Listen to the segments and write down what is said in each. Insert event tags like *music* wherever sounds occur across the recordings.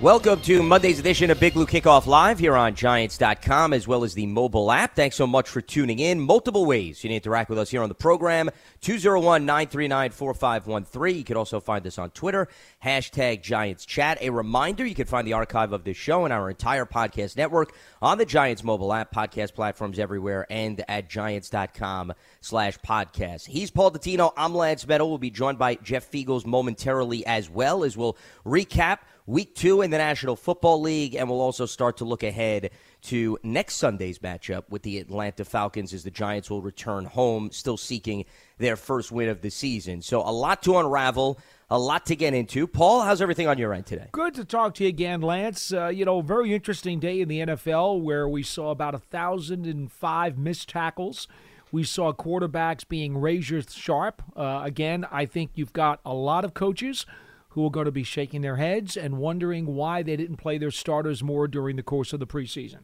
Welcome to Monday's edition of Big Blue Kickoff Live here on Giants.com as well as the mobile app. Thanks so much for tuning in. Multiple ways you can interact with us here on the program 201 939 4513. You can also find us on Twitter, hashtag Giants Chat. A reminder you can find the archive of this show and our entire podcast network on the Giants mobile app, podcast platforms everywhere, and at Giants.com slash podcast. He's Paul Dottino. I'm Lance Medow. We'll be joined by Jeff Feagles momentarily as well as we'll recap week two in the National Football League, and we'll also start to look ahead to next Sunday's matchup with the Atlanta Falcons as the Giants will return home, still seeking their first win of the season. So a lot to unravel, a lot to get into. Paul, how's everything on your end today? Good to talk to you again, Lance. Uh, you know, very interesting day in the NFL where we saw about a thousand and five missed tackles. We saw quarterbacks being razor sharp. Uh, again, I think you've got a lot of coaches who are going to be shaking their heads and wondering why they didn't play their starters more during the course of the preseason.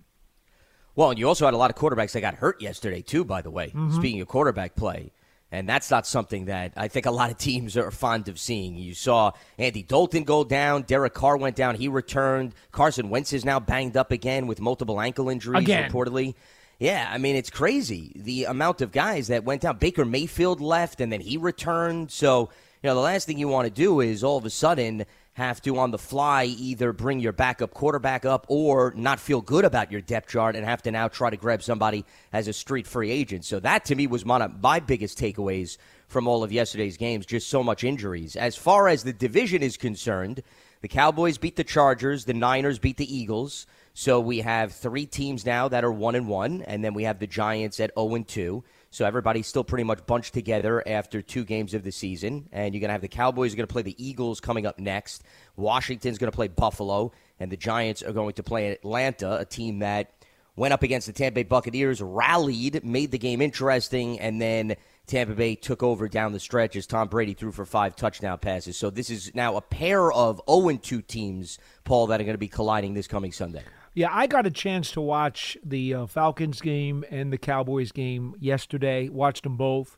Well, and you also had a lot of quarterbacks that got hurt yesterday, too, by the way, mm-hmm. speaking of quarterback play. And that's not something that I think a lot of teams are fond of seeing. You saw Andy Dalton go down, Derek Carr went down, he returned. Carson Wentz is now banged up again with multiple ankle injuries, Again. reportedly. Yeah, I mean, it's crazy the amount of guys that went down. Baker Mayfield left and then he returned. So, you know, the last thing you want to do is all of a sudden have to, on the fly, either bring your backup quarterback up or not feel good about your depth chart and have to now try to grab somebody as a street free agent. So, that to me was one of my biggest takeaways from all of yesterday's games, just so much injuries. As far as the division is concerned, the Cowboys beat the Chargers, the Niners beat the Eagles. So we have three teams now that are one and one, and then we have the Giants at zero and two. So everybody's still pretty much bunched together after two games of the season. And you're gonna have the Cowboys are gonna play the Eagles coming up next. Washington's gonna play Buffalo, and the Giants are going to play Atlanta, a team that went up against the Tampa Bay Buccaneers, rallied, made the game interesting, and then Tampa Bay took over down the stretch as Tom Brady threw for five touchdown passes. So this is now a pair of 0 2 teams, Paul, that are going to be colliding this coming Sunday. Yeah, I got a chance to watch the uh, Falcons game and the Cowboys game yesterday. Watched them both.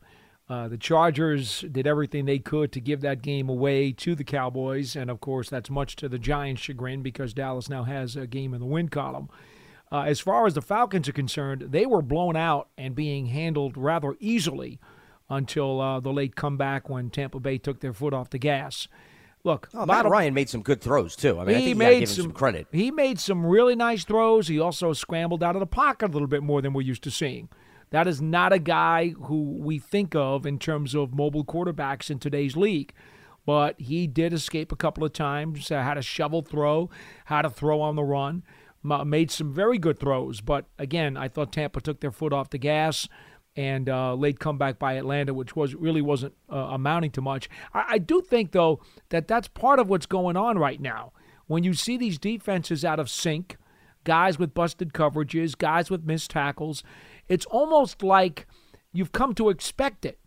Uh, the Chargers did everything they could to give that game away to the Cowboys, and of course, that's much to the Giants' chagrin because Dallas now has a game in the win column. Uh, as far as the Falcons are concerned, they were blown out and being handled rather easily until uh, the late comeback when Tampa Bay took their foot off the gas. Look, Oh, Matt Ryan made some good throws, too. I mean, I think he you made some, some credit. He made some really nice throws. He also scrambled out of the pocket a little bit more than we're used to seeing. That is not a guy who we think of in terms of mobile quarterbacks in today's league. But he did escape a couple of times, uh, had a shovel throw, had a throw on the run, made some very good throws. But again, I thought Tampa took their foot off the gas and uh, late comeback by Atlanta, which was really wasn't uh, amounting to much. I, I do think though that that's part of what's going on right now. When you see these defenses out of sync, guys with busted coverages, guys with missed tackles, it's almost like you've come to expect it.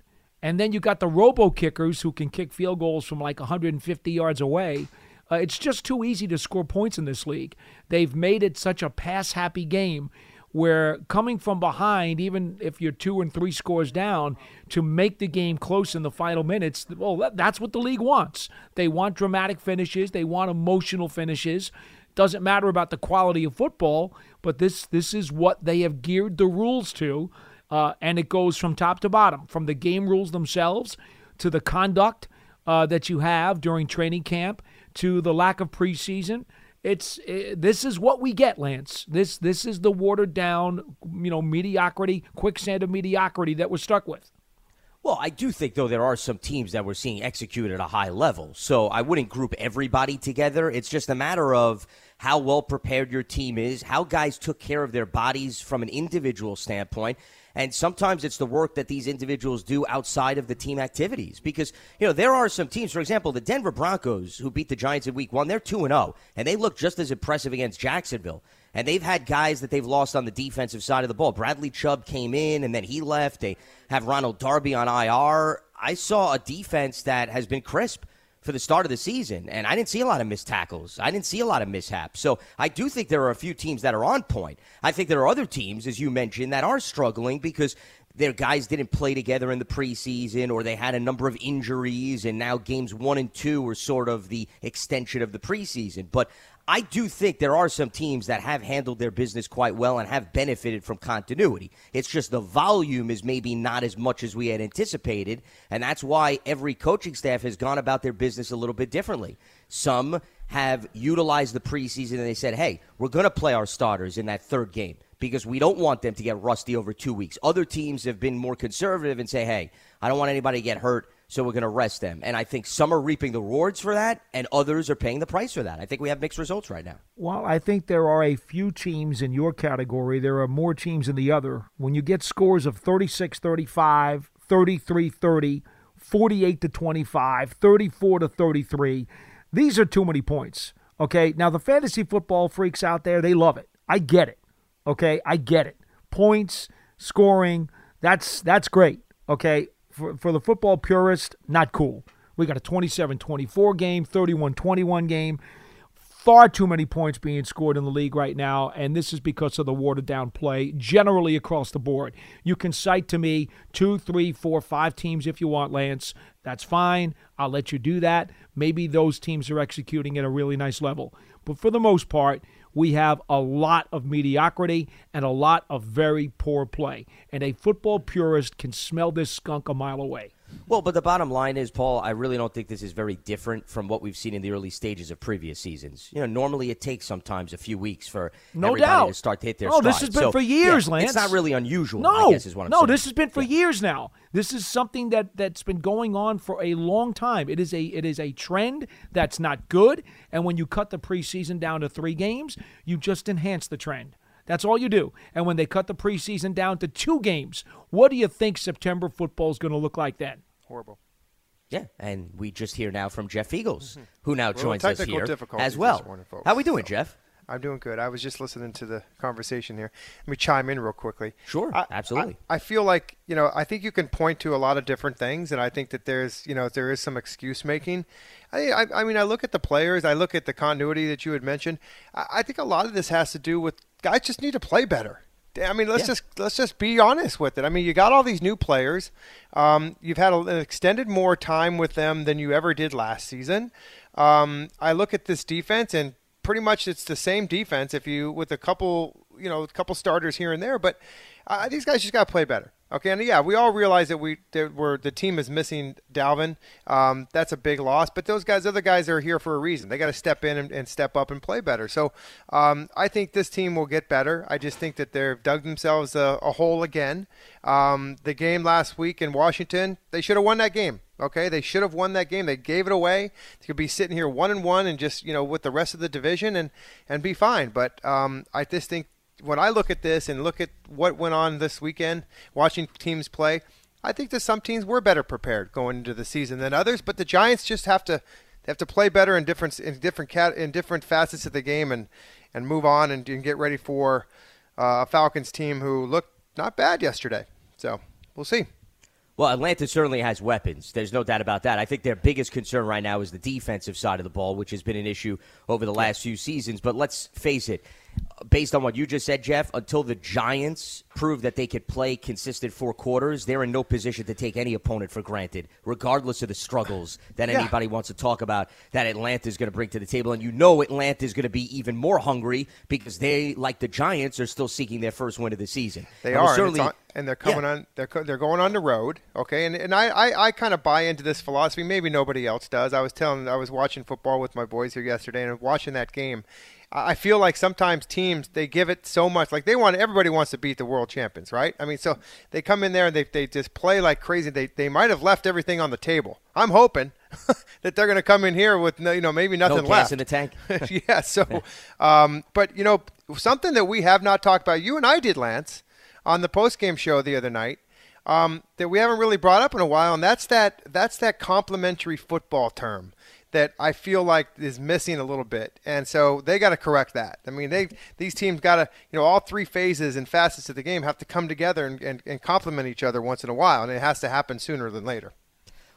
And then you got the robo kickers who can kick field goals from like 150 yards away. Uh, it's just too easy to score points in this league. They've made it such a pass happy game where coming from behind, even if you're two and three scores down, to make the game close in the final minutes, well, that, that's what the league wants. They want dramatic finishes, they want emotional finishes. Doesn't matter about the quality of football, but this this is what they have geared the rules to, uh, and it goes from top to bottom, from the game rules themselves to the conduct uh, that you have during training camp to the lack of preseason. It's eh, this is what we get, Lance. This this is the watered down, you know, mediocrity, quicksand of mediocrity that we're stuck with. Well, I do think though there are some teams that we're seeing execute at a high level. So I wouldn't group everybody together. It's just a matter of how well prepared your team is, how guys took care of their bodies from an individual standpoint. And sometimes it's the work that these individuals do outside of the team activities. Because, you know, there are some teams, for example, the Denver Broncos, who beat the Giants in week one, they're 2 0, and they look just as impressive against Jacksonville. And they've had guys that they've lost on the defensive side of the ball. Bradley Chubb came in and then he left. They have Ronald Darby on IR. I saw a defense that has been crisp for the start of the season, and I didn't see a lot of missed tackles. I didn't see a lot of mishaps. So I do think there are a few teams that are on point. I think there are other teams, as you mentioned, that are struggling because their guys didn't play together in the preseason or they had a number of injuries, and now games one and two were sort of the extension of the preseason. But I do think there are some teams that have handled their business quite well and have benefited from continuity. It's just the volume is maybe not as much as we had anticipated, and that's why every coaching staff has gone about their business a little bit differently. Some have utilized the preseason and they said, hey, we're going to play our starters in that third game because we don't want them to get rusty over two weeks. Other teams have been more conservative and say, hey, I don't want anybody to get hurt so we're going to rest them. And I think some are reaping the rewards for that, and others are paying the price for that. I think we have mixed results right now. Well, I think there are a few teams in your category. There are more teams in the other. When you get scores of 36 35, 33 30, 48 to 25, 34 to 33, these are too many points. Okay. Now, the fantasy football freaks out there, they love it. I get it. Okay. I get it. Points, scoring, that's that's great. Okay for, for the football purist, not cool. We got a 27 24 game, 31 21 game. Far too many points being scored in the league right now, and this is because of the watered down play generally across the board. You can cite to me two, three, four, five teams if you want, Lance. That's fine. I'll let you do that. Maybe those teams are executing at a really nice level. But for the most part, we have a lot of mediocrity and a lot of very poor play. And a football purist can smell this skunk a mile away. Well, but the bottom line is, Paul, I really don't think this is very different from what we've seen in the early stages of previous seasons. You know, normally it takes sometimes a few weeks for no everybody doubt. to start to hit their Oh, stride. this has been So, for years, yeah, Lance. It's not really unusual, No, I guess is what I'm no, saying. this has been for Yeah. years now. This is something that that's been going on for a long time. It is a it is a trend that's not good. And when you cut the preseason down to three games, you just enhance the trend. That's all you do. And when they cut the preseason down to two games, what do you think September football is going to look like then? Horrible. Yeah, and we just hear now from Jeff Feagles, mm-hmm. who now Little joins us here as well. morning, folks. How are we doing, So- Jeff? I'm doing good. I was just listening to the conversation here. Let me chime in real quickly. Sure, I- absolutely. I, I feel like you know. I think you can point to a lot of different things, and I think that there's you know there is some excuse making. I, I, I mean, I look at the players. I look at the continuity that you had mentioned. I, I think a lot of this has to do with guys just need to play better. I mean, let's Yeah. just let's just be honest with it. I mean, you got all these new players. Um, you've had an extended more time with them than you ever did last season. Um, I look at this defense, and pretty much it's the same defense. If you with a couple, you know, a couple starters here and there, but uh, these guys just got to play better. Okay, and yeah, we all realize that we that we're, the team is missing Dalvin. Um, that's a big loss, but those guys, other guys, are here for a reason. They got to step in and, and step up and play better. So um, I think this team will get better. I just think that they've dug themselves a, a hole again. Um, the game last week in Washington, they should have won that game. Okay, they should have won that game. They gave it away. They could be sitting here one and one and just you know with the rest of the division and and be fine. But um, I just think when I look at this and look at what went on this weekend, watching teams play, I think that some teams were better prepared going into the season than others. But the Giants just have to they have to play better in different in different cat in different facets of the game and and move on and, and get ready for uh, a Falcons team who looked not bad yesterday. So we'll see. Well, Atlanta certainly has weapons. There's no doubt about that. I think their biggest concern right now is the defensive side of the ball, which has been an issue over the last few seasons. But let's face it, based on what you just said, Jeff, until the Giants prove that they could play consistent four quarters, they're in no position to take any opponent for granted, regardless of the struggles that Yeah. anybody wants to talk about that Atlanta is going to bring to the table. And you know Atlanta is going to be even more hungry because they, like the Giants, are still seeking their first win of the season. They And are, and, certainly, on, and they're coming Yeah. on. They're they're going on the road, okay. And and I, I, I kind of buy into this philosophy. Maybe nobody else does. I was telling, I was watching football with my boys here yesterday, and watching that game. I feel like sometimes teams they give it so much, like they want everybody wants to beat the world champions, right? I mean, so they come in there and they, they just play like crazy. They they might have left everything on the table. I'm hoping *laughs* that they're going to come in here with no, you know maybe nothing no left in the tank. *laughs* yeah. *laughs* So, um, but you know, something that we have not talked about, you and I did, Lance, on the post game show the other night, um, that we haven't really brought up in a while, and that's that that's that complementary football term that I feel like is missing a little bit, and so they got to correct that. I mean, they these teams got to you know all three phases and facets of the game have to come together and, and, and complement each other once in a while, and it has to happen sooner than later.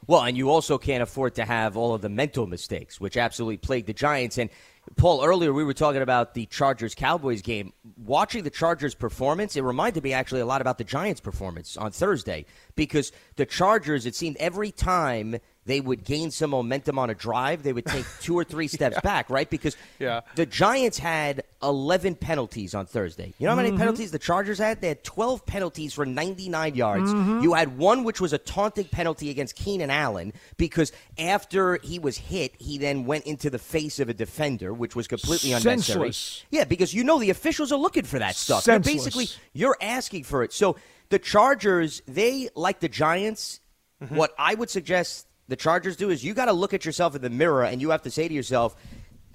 Well, and you also can't afford to have all of the mental mistakes, which absolutely plagued the Giants. And Paul, earlier we were talking about the Chargers Cowboys game. Watching the Chargers performance, it reminded me actually a lot about the Giants performance on Thursday because the Chargers, it seemed every time they would gain some momentum on a drive, they would take two or three *laughs* steps yeah. back, right? Because yeah. the Giants had 11 penalties on Thursday. You know how many mm-hmm. penalties the Chargers had? They had 12 penalties for 99 yards. Mm-hmm. You had one which was a taunting penalty against Keenan Allen because after he was hit, he then went into the face of a defender, which was completely Senseless. unnecessary. Yeah, because you know the officials are looking for that stuff. You're basically, you're asking for it. So the Chargers, they, like the Giants, mm-hmm. what I would suggest the Chargers do is you got to look at yourself in the mirror and you have to say to yourself,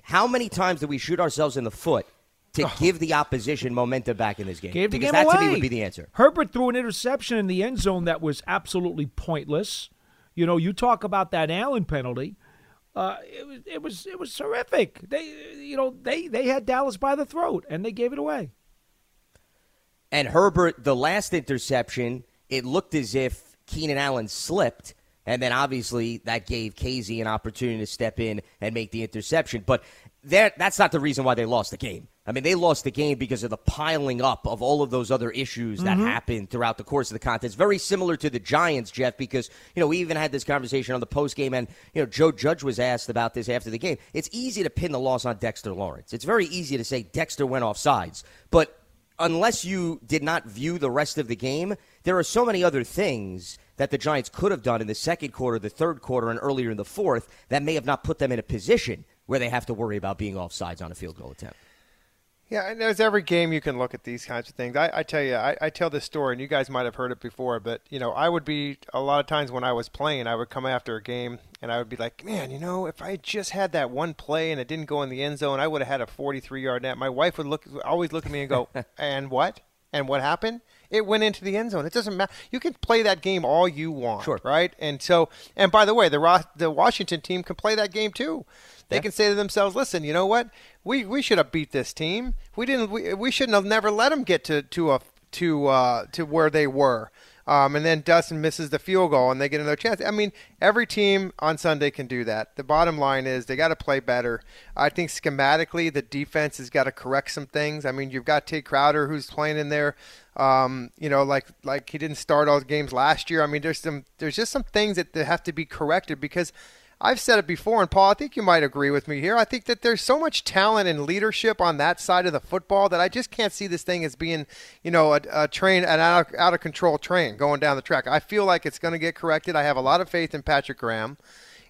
how many times do we shoot ourselves in the foot to oh. give the opposition momentum back in this game? Gave because game that away. to me would be the answer. Herbert threw an interception in the end zone that was absolutely pointless. You know, you talk about that Allen penalty. Uh, it was it was it was terrific. They you know they they had Dallas by the throat and they gave it away. And Herbert, the last interception, it looked as if Keenan Allen slipped and then obviously that gave Kazee an opportunity to step in and make the interception. But that's not the reason why they lost the game. I mean, they lost the game because of the piling up of all of those other issues that mm-hmm. happened throughout the course of the contest. Very similar to the Giants, Jeff, because, you know, we even had this conversation on the post game, and, you know, Joe Judge was asked about this after the game. It's easy to pin the loss on Dexter Lawrence. It's very easy to say Dexter went off sides. But unless you did not view the rest of the game, there are so many other things that the Giants could have done in the second quarter, the third quarter, and earlier in the fourth that may have not put them in a position where they have to worry about being offsides on a field goal attempt. Yeah, and there's every game you can look at these kinds of things. I, I tell you, I, I, tell this story, and you guys might have heard it before, but you know, I would be a lot of times when I was playing, I would come after a game, and I would be like, man, you know, if I just had that one play and it didn't go in the end zone, I would have had a 43 yard net. My wife would look, always look at me and go, *laughs* and what? And what happened? It went into the end zone. It doesn't matter. You can play that game all you want, sure. right? And so, and by the way, the the Washington team can play that game too. They yeah. can say to themselves, "Listen, you know what? We we should have beat this team. We didn't. We, we shouldn't have never let them get to to a to uh, to where they were." Um, and then Dustin misses the field goal and they get another chance. I mean, every team on Sunday can do that. The bottom line is they got to play better. I think schematically, the defense has got to correct some things. I mean, you've got Tae Crowder who's playing in there. Um, you know, like like he didn't start all the games last year. I mean, there's some there's just some things that, that have to be corrected because I've said it before, and Paul, I think you might agree with me here. I think that there's so much talent and leadership on that side of the football that I just can't see this thing as being, you know, a, a train, an out of, out of control train going down the track. I feel like it's going to get corrected. I have a lot of faith in Patrick Graham.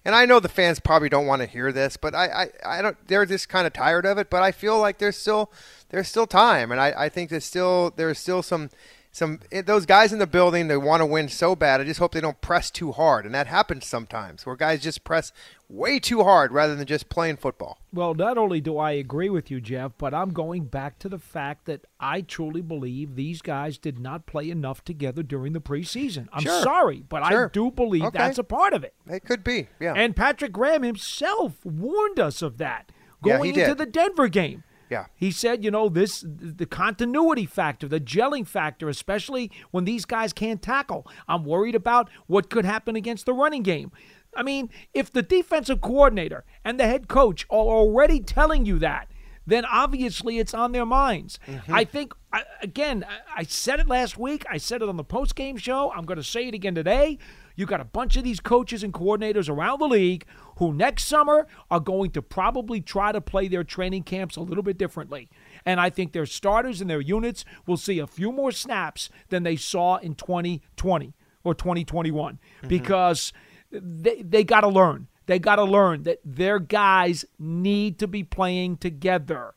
And I know the fans probably don't want to hear this, but I, I, I don't. They're just kind of tired of it. But I feel like there's still, there's still time, and I, I think there's still, there's still some, some it, those guys in the building they want to win so bad. I just hope they don't press too hard, and that happens sometimes where guys just press way too hard rather than just playing football. Well, not only do I agree with you, Jeff, but I'm going back to the fact that I truly believe these guys did not play enough together during the preseason. I'm sure. sorry, but sure. I do believe okay. that's a part of it. It could be, yeah. And Patrick Graham himself warned us of that going yeah, into the Denver game. Yeah. He said, you know, this the continuity factor, the gelling factor, especially when these guys can't tackle. I'm worried about what could happen against the running game. I mean, if the defensive coordinator and the head coach are already telling you that, then obviously it's on their minds. Mm-hmm. I think, again, I said it last week. I said it on the post game show. I'm going to say it again today. You got a bunch of these coaches and coordinators around the league who next summer are going to probably try to play their training camps a little bit differently. And I think their starters and their units will see a few more snaps than they saw in 2020 or 2021 mm-hmm. because they, they got to learn. They got to learn that their guys need to be playing together.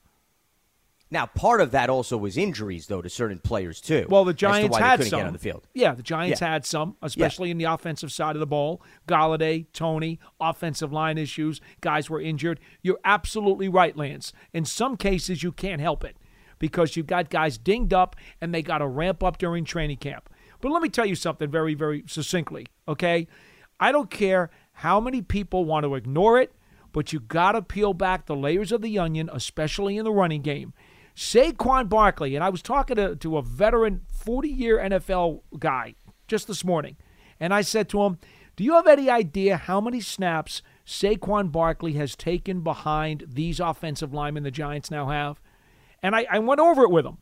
Now, part of that also was injuries, though, to certain players too. Well, the Giants had some. on the field. Yeah, the Giants yeah. had some, especially yeah. in the offensive side of the ball. Golladay, Toney, offensive line issues. Guys were injured. You're absolutely right, Lance. In some cases, you can't help it because you've got guys dinged up and they got to ramp up during training camp. But let me tell you something very, very succinctly. Okay, I don't care how many people want to ignore it but you got to peel back the layers of the onion, especially in the running game. Saquon Barkley, and I was talking to, to a veteran 40 year NFL guy just this morning, and I said to him, Do you have any idea how many snaps Saquon Barkley has taken behind these offensive linemen the Giants now have? And I, I went over it with him.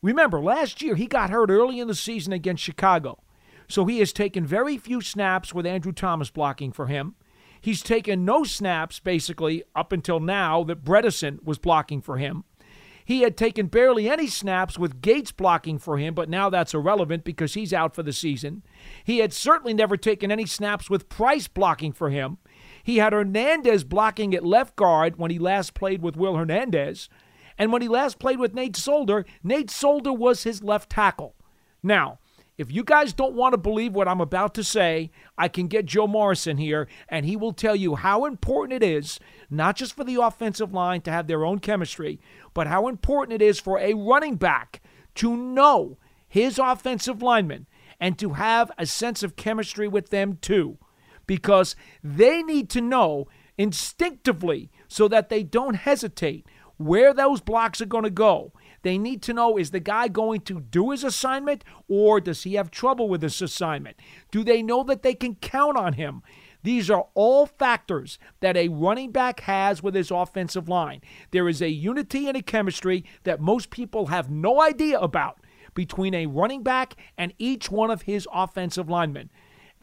Remember, last year he got hurt early in the season against Chicago. So he has taken very few snaps with Andrew Thomas blocking for him. He's taken no snaps, basically, up until now that Bredeson was blocking for him. He had taken barely any snaps with Gates blocking for him, but now that's irrelevant because he's out for the season. He had certainly never taken any snaps with Price blocking for him. He had Hernandez blocking at left guard when he last played with Will Hernandez. And when he last played with Nate Solder, Nate Solder was his left tackle. Now, if you guys don't want to believe what I'm about to say, I can get Joe Morrison here, and he will tell you how important it is, not just for the offensive line to have their own chemistry, but how important it is for a running back to know his offensive linemen and to have a sense of chemistry with them too. Because they need to know instinctively so that they don't hesitate where those blocks are going to go. They need to know is the guy going to do his assignment or does he have trouble with his assignment? Do they know that they can count on him? These are all factors that a running back has with his offensive line. There is a unity and a chemistry that most people have no idea about between a running back and each one of his offensive linemen.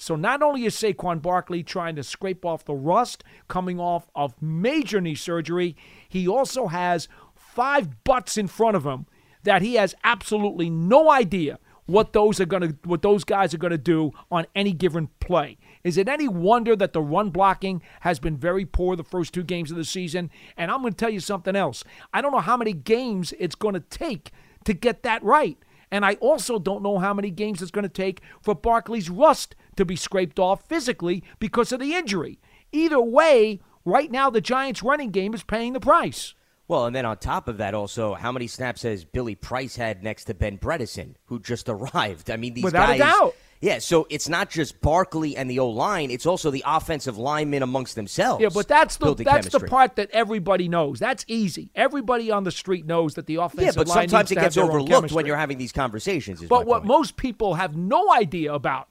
So not only is Saquon Barkley trying to scrape off the rust coming off of major knee surgery, he also has five butts in front of him that he has absolutely no idea what those are going to what those guys are going to do on any given play. Is it any wonder that the run blocking has been very poor the first two games of the season? And I'm going to tell you something else. I don't know how many games it's going to take to get that right. And I also don't know how many games it's going to take for Barkley's rust to be scraped off physically because of the injury. Either way, right now the Giants' running game is paying the price. Well, and then on top of that, also, how many snaps has Billy Price had next to Ben Bredeson, who just *laughs* arrived? I mean, these Without guys. a doubt. Yeah, so it's not just Barkley and the O line; it's also the offensive linemen amongst themselves. Yeah, but that's the that's chemistry. the part that everybody knows. That's easy. Everybody on the street knows that the offensive Yeah, but line sometimes it gets overlooked when you're having these conversations. Is But what point. most people have no idea about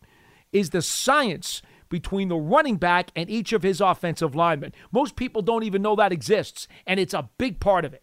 is the science between the running back and each of his offensive linemen. Most people don't even know that exists, and it's a big part of it.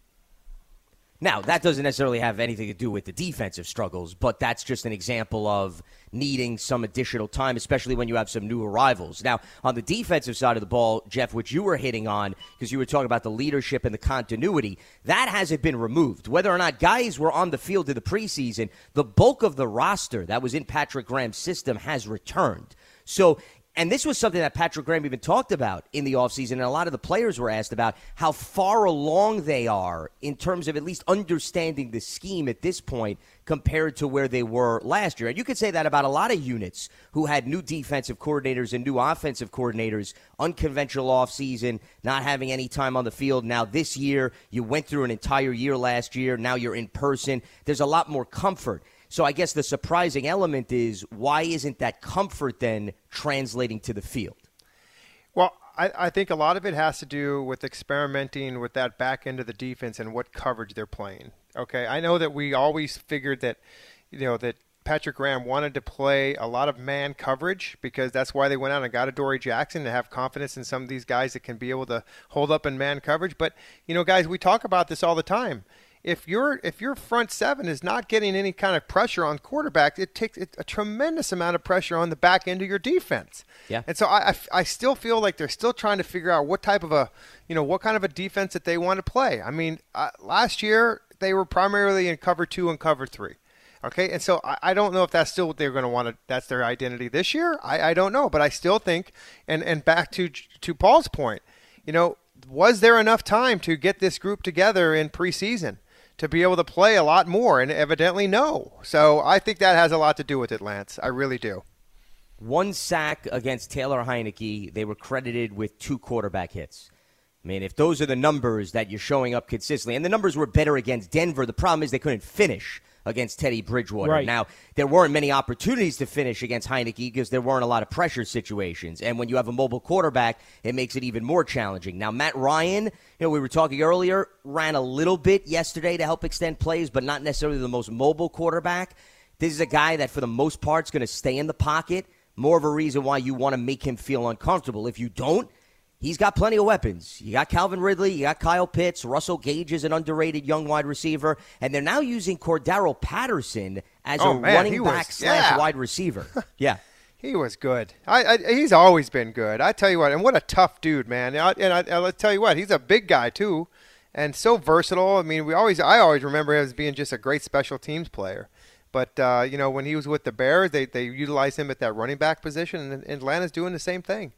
Now, that doesn't necessarily have anything to do with the defensive struggles, but that's just an example of needing some additional time, especially when you have some new arrivals. Now, on the defensive side of the ball, Jeff, which you were hitting on, because you were talking about the leadership and the continuity, that hasn't been removed. Whether or not guys were on the field in the preseason, the bulk of the roster that was in Patrick Graham's system has returned. So and this was something that Patrick Graham even talked about in the offseason, and a lot of the players were asked about how far along they are in terms of at least understanding the scheme at this point compared to where they were last year. And you could say that about a lot of units who had new defensive coordinators and new offensive coordinators, unconventional offseason, not having any time on the field. Now, this year, you went through an entire year last year. Now you're in person. There's a lot more comfort. So I guess the surprising element is why isn't that comfort then translating to the field? Well, I, I think a lot of it has to do with experimenting with that back end of the defense and what coverage they're playing. Okay, I know that we always figured that, you know, that Patrick Graham wanted to play a lot of man coverage because that's why they went out and got Adoree Jackson to have confidence in some of these guys that can be able to hold up in man coverage. But you know, guys, we talk about this all the time if your if your front seven is not getting any kind of pressure on quarterbacks, it takes a tremendous amount of pressure on the back end of your defense. Yeah. And so I, I, I still feel like they're still trying to figure out what type of a you know what kind of a defense that they want to play. I mean, uh, last year they were primarily in cover two and cover three. Okay, and so I, I don't know if that's still what they're going to want to. That's their identity this year. I, I don't know, but I still think, and and back to to Paul's point, you know, was there enough time to get this group together in preseason? To be able to play a lot more, and evidently no. So I think that has a lot to do with it, Lance. I really do. One sack against Taylor Heinicke. They were credited with two quarterback hits. I mean, if those are the numbers that you're showing up consistently, and the numbers were better against Denver, the problem is they couldn't finish against Teddy Bridgewater. Right. Now, there weren't many opportunities to finish against Heinicke because there weren't a lot of pressure situations. And when you have a mobile quarterback, it makes it even more challenging. Now, Matt Ryan, you know, we were talking earlier, ran a little bit yesterday to help extend plays, but not necessarily the most mobile quarterback. This is a guy that, for the most part, is going to stay in the pocket. More of a reason why you want to make him feel uncomfortable. If you don't, he's got plenty of weapons. You got Calvin Ridley, you got Kyle Pitts, Russell Gage is an underrated young wide receiver, and they're now using Cordarrelle Patterson as Oh, a man, running he was- back slash yeah. wide receiver. *laughs* yeah. He was good. I, I he's always been good. I tell you what, and what a tough dude, man. And, I, and I, I'll tell you what, he's a big guy too, and so versatile. I mean, we always, I always remember him as being just a great special teams player. But uh, you know, when he was with the Bears, they they utilized him at that running back position, and Atlanta's doing the same thing.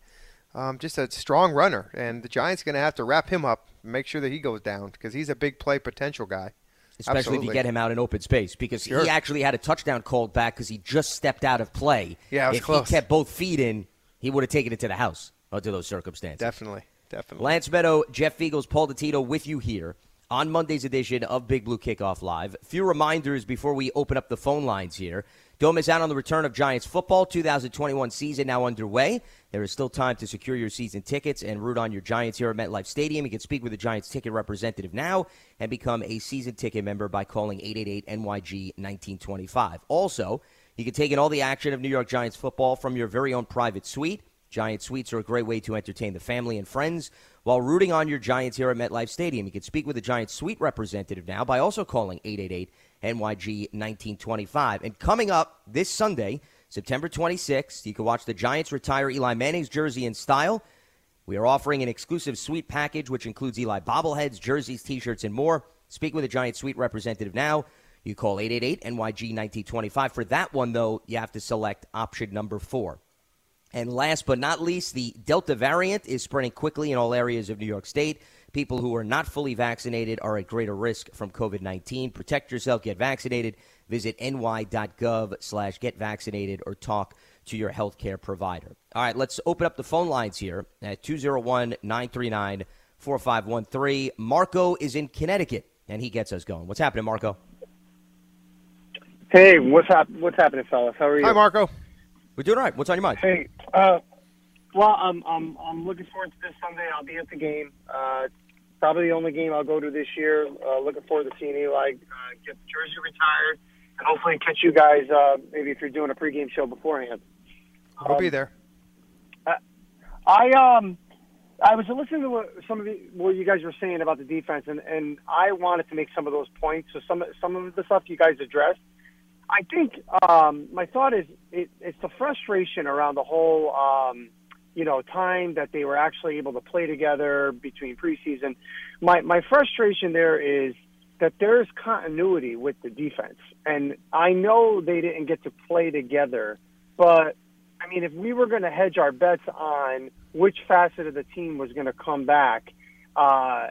Um, just a strong runner, and the Giants are going to have to wrap him up, make sure that he goes down because he's a big play potential guy. Especially if you get him out in open space, because Sure. he actually had a touchdown called back because he just stepped out of play. Yeah, if close. he kept both feet in, he would have taken it to the house under those circumstances. Definitely, definitely. Lance Medow, Jeff Feagles, Paul Dottino with you here on Monday's edition of Big Blue Kickoff Live. A few reminders before we open up the phone lines here. Don't miss out on the return of Giants football. 2021 season now underway. There is still time to secure your season tickets and root on your Giants here at MetLife Stadium. You can speak with a Giants ticket representative now and become a season ticket member by calling 888-NYG-1925. Also, you can take in all the action of New York Giants football from your very own private suite. Giant Suites are a great way to entertain the family and friends while rooting on your Giants here at MetLife Stadium. You can speak with a Giant Suite representative now by also calling 888 NYG 1925. And coming up this Sunday, September 26th, you can watch the Giants retire Eli Manning's jersey in style. We are offering an exclusive suite package which includes Eli bobbleheads, jerseys, t-shirts, and more. Speak with a Giant Suite representative now. You call 888 NYG 1925. For that one, though, you have to select option number four. And last but not least, the Delta variant is spreading quickly in all areas of New York State. People who are not fully vaccinated are at greater risk from COVID 19. Protect yourself, get vaccinated. Visit ny.gov slash get vaccinated or talk to your healthcare provider. All right, let's open up the phone lines here at 201 939 4513. Marco is in Connecticut, and he gets us going. What's happening, Marco? Hey, what's hap- What's happening, fellas? How are you? Hi, Marco. We're doing all right. What's on your mind? Hey, uh, well, I'm I'm I'm looking forward to this Sunday. I'll be at the game. Uh, probably the only game I'll go to this year. Uh, looking forward to seeing Eli uh, get the jersey retired, and hopefully catch you guys. Uh, maybe if you're doing a pregame show beforehand. I'll be there. I um I was listening to what some of the what you guys were saying about the defense, and and I wanted to make some of those points. So some some of the stuff you guys addressed. I think um, my thought is it, it's the frustration around the whole um, you know time that they were actually able to play together between preseason. My my frustration there is that there's continuity with the defense, and I know they didn't get to play together, but I mean, if we were going to hedge our bets on which facet of the team was going to come back, uh,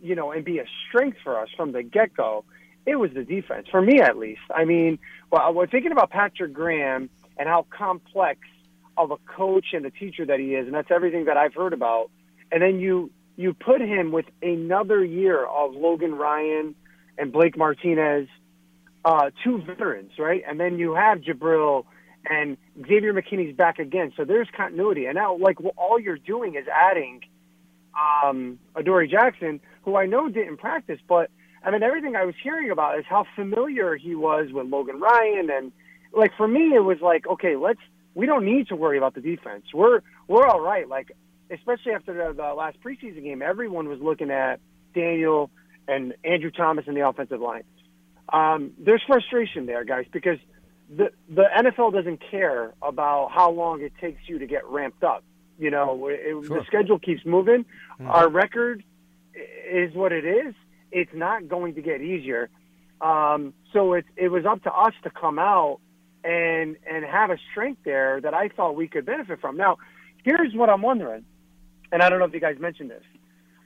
you know, and be a strength for us from the get go, it was the defense, for me at least. I mean, well, we're thinking about Patrick Graham and how complex of a coach and a teacher that he is, and that's everything that I've heard about. And then you you put him with another year of Logan Ryan and Blake Martinez, uh, two veterans, right? And then you have Jabril and Xavier McKinney's back again. So there's continuity. And now, like, well, all you're doing is adding um, Adoree Jackson, who I know didn't practice, but I mean, everything I was hearing about is how familiar he was with Logan Ryan. And, like, for me, it was like, okay, let's, we don't need to worry about the defense. We're, we're all right. Like, especially after the, the last preseason game, everyone was looking at Daniel and Andrew Thomas in the offensive line. Um, there's frustration there, guys, because the the NFL doesn't care about how long it takes you to get ramped up. You know, it, the schedule keeps moving. Our record is what it is. It's not going to get easier. Um, so it it was up to us to come out and and have a strength there that I thought we could benefit from. Now, here's what I'm wondering, and I don't know if you guys mentioned this.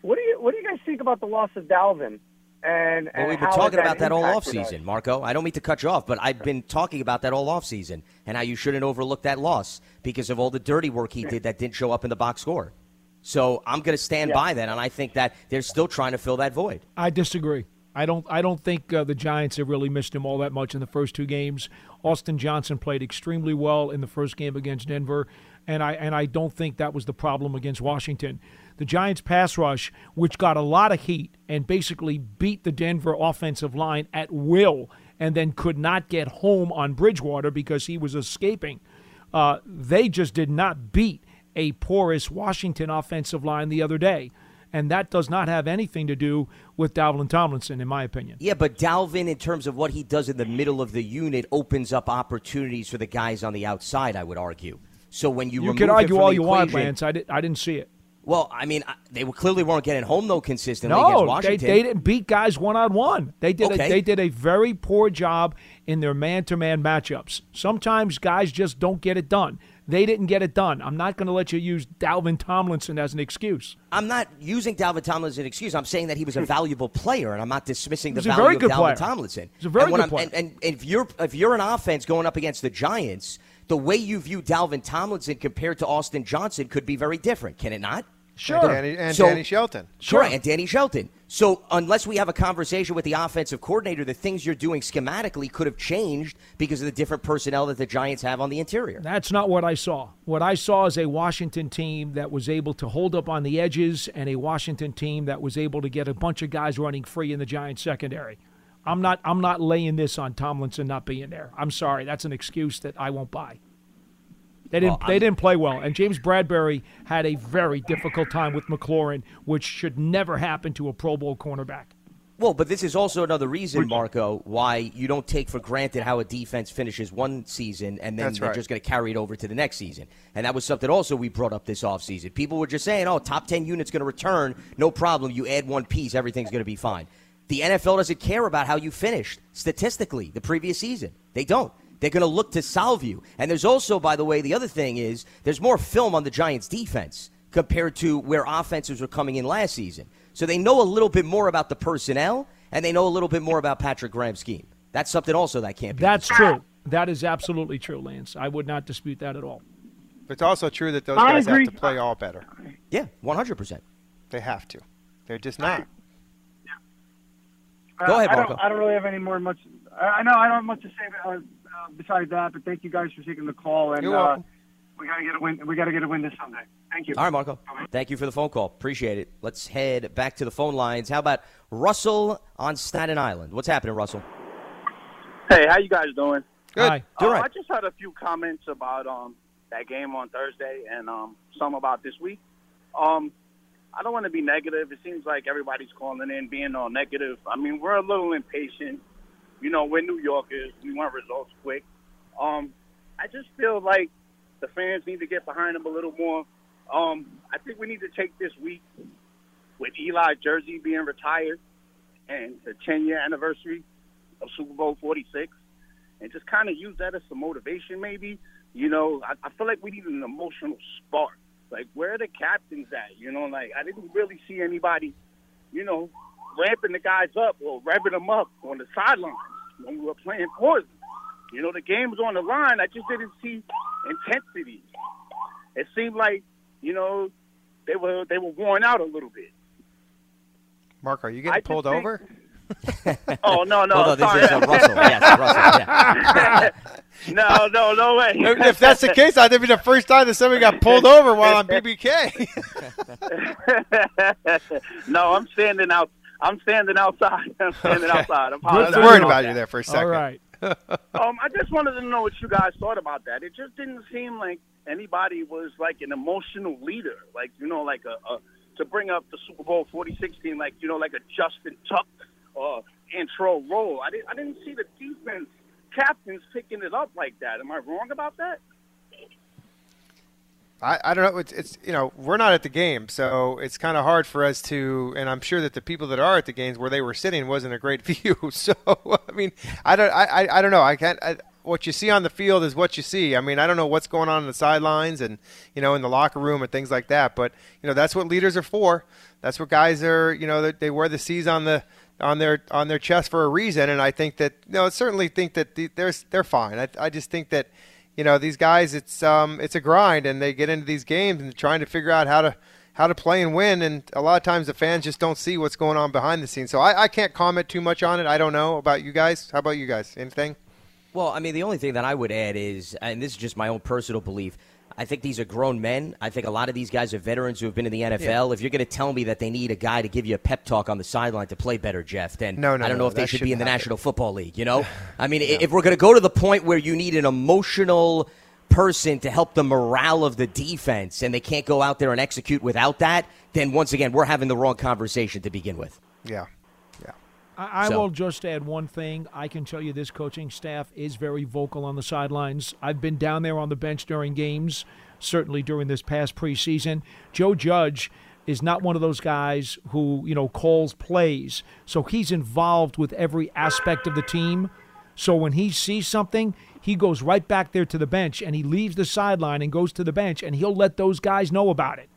What do you what do you guys think about the loss of Dalvin? And, Well, and we've been talking has about that all us? offseason, Marco. I don't mean to cut you off, but I've been talking about that all offseason and how you shouldn't overlook that loss because of all the dirty work he did that didn't show up in the box score. So I'm going to stand by that, and I think that they're still trying to fill that void. I disagree. I don't. I don't think uh, the Giants have really missed him all that much in the first two games. Austin Johnson played extremely well in the first game against Denver, and I and I don't think that was the problem against Washington. The Giants' pass rush, which got a lot of heat and basically beat the Denver offensive line at will, and then could not get home on Bridgewater because he was escaping. Uh, they just did not beat a porous Washington offensive line the other day and that does not have anything to do with Dalvin Tomlinson, in my opinion. Yeah, but Dalvin, in terms of what he does in the middle of the unit, opens up opportunities for the guys on the outside. I would argue. So when you you could argue all you want, Lance. I, did, I didn't see it. Well, I mean, they clearly weren't getting home though consistently no, against Washington. They, they didn't beat guys one on one. They did. Okay. A, they did a very poor job in their man to man matchups. Sometimes guys just don't get it done. They didn't get it done. I'm not going to let you use Dalvin Tomlinson as an excuse. I'm not using Dalvin Tomlinson as an excuse. I'm saying that he was a hmm. valuable player, and I'm not dismissing the value very of Dalvin player. Tomlinson. He's a very and good player. And, and, and if you're if you're an offense going up against the Giants, the way you view Dalvin Tomlinson compared to Austin Johnson could be very different. Can it not? Sure. And Danny, and So- Danny Shelton. Sure, and Danny Shelton. So unless we have a conversation with the offensive coordinator, the things you're doing schematically could have changed because of the different personnel that the Giants have on the interior. That's not what I saw. What I saw is a Washington team that was able to hold up on the edges and a Washington team that was able to get a bunch of guys running free in the Giants secondary. I'm not I'm not laying this on Tomlinson not being there. I'm sorry. That's an excuse that I won't buy. They didn't Well, they didn't play well. And James Bradberry had a very difficult time with McLaurin, which should never happen to a Pro Bowl cornerback. Well, but this is also another reason, Marco, why you don't take for granted how a defense finishes one season and then That's they're right. just going to carry it over to the next season. And that was something also we brought up this offseason. People were just saying, oh, top 10 unit's going to return. No problem. You add one piece, everything's going to be fine. The NFL doesn't care about how you finished statistically the previous season. They don't. They're going to look to solve you. And there's also, by the way, the other thing is there's more film on the Giants' defense compared to where offenses were coming in last season. So they know a little bit more about the personnel, and they know a little bit more about Patrick Graham's scheme. That's something also that can't be. That's true. That is absolutely true, Lance. I would not dispute that at all. It's also true that those I guys agree. have to play all better. yeah, 100%. They have to. They're just not. Go ahead, I Marco. don't, I don't really have any more much. I I know I don't have much to say uh, uh, besides that, but thank you guys for taking the call. And You're uh, we gotta get a win. We gotta get a win this Sunday. Thank you. All right, Marco. Thank you for the phone call. Appreciate it. Let's head back to the phone lines. How about Russell on Staten Island? What's happening, Russell? Hey, how you guys doing? Good. Hi. Doing Uh, right. I just had a few comments about um that game on Thursday and um some about this week. Um, I don't want to be negative. It seems like everybody's calling in being all negative. I mean, we're a little impatient. You know, we're New Yorkers. We want results quick. Um, I just feel like the fans need to get behind them a little more. Um, I think we need to take this week with Eli Jersey being retired and the 10 year anniversary of Super Bowl 46 and just kind of use that as some motivation, maybe. You know, I, I feel like we need an emotional spark. Like, where are the captains at? You know, like, I didn't really see anybody, you know, ramping the guys up or revving them up on the sidelines when we were playing Portland. You know, the game was on the line. I just didn't see intensity. It seemed like, you know, they were they were worn out a little bit. Mark, are you getting just pulled think- over? *laughs* Oh no, no, Hold on, this is uh, Russell. Yes, Russell. Yeah. *laughs* no, no, no way. if that's the case, that'd be the first time that somebody got pulled over while on BBK. *laughs* no, I'm standing out. I'm standing outside. *laughs* I'm standing Okay. outside. I'm I was worried you. about you there for a second. All right. *laughs* Um, I just wanted to know what you guys thought about that. It just didn't seem like anybody was like an emotional leader, like you know, like a, a to bring up the Super Bowl 46 team, like you know, like a Justin Tuck uh, intro role. I didn't. I didn't see the defense captains picking it up like that. Am I wrong about that? I, I don't know. It's, it's you know we're not at the game, so it's kind of hard for us to. And I'm sure that the people that are at the games where they were sitting wasn't a great *laughs* view. So I mean, I don't. I, I, don't know. I can't. I, what you see on the field is what you see. I mean, I don't know what's going on in the sidelines and you know in the locker room and things like that. But you know that's what leaders are for. That's what guys are. You know they, they wear the C's on the on their on their chest for a reason. And I think that you know I certainly think that the, they're they're fine. I, I just think that you know these guys it's um it's a grind and they get into these games and trying to figure out how to how to play and win. And a lot of times the fans just don't see what's going on behind the scenes. So I, I can't comment too much on it. I don't know about you guys. How about you guys? Anything? Well, I mean, the only thing that I would add is, and this is just my own personal belief. I think these are grown men. I think a lot of these guys are veterans who have been in the NFL. Yeah. If you're going to tell me that they need a guy to give you a pep talk on the sideline to play better, Jeff, then no, no, I don't no, know if they should be in the happen. National Football League. You know, *laughs* I mean, if we're going to go to the point where you need an emotional person to help the morale of the defense, and they can't go out there and execute without that, then once again, we're having the wrong conversation to begin with. Yeah. I, I So- will just add one thing. I can tell you this coaching staff is very vocal on the sidelines. I've been down there on the bench during games, certainly during this past preseason. Joe Judge is not one of those guys who, you know, calls plays. So he's involved with every aspect of the team. So when he sees something, he goes right back there to the bench and he leaves the sideline and goes to the bench and he'll let those guys know about it.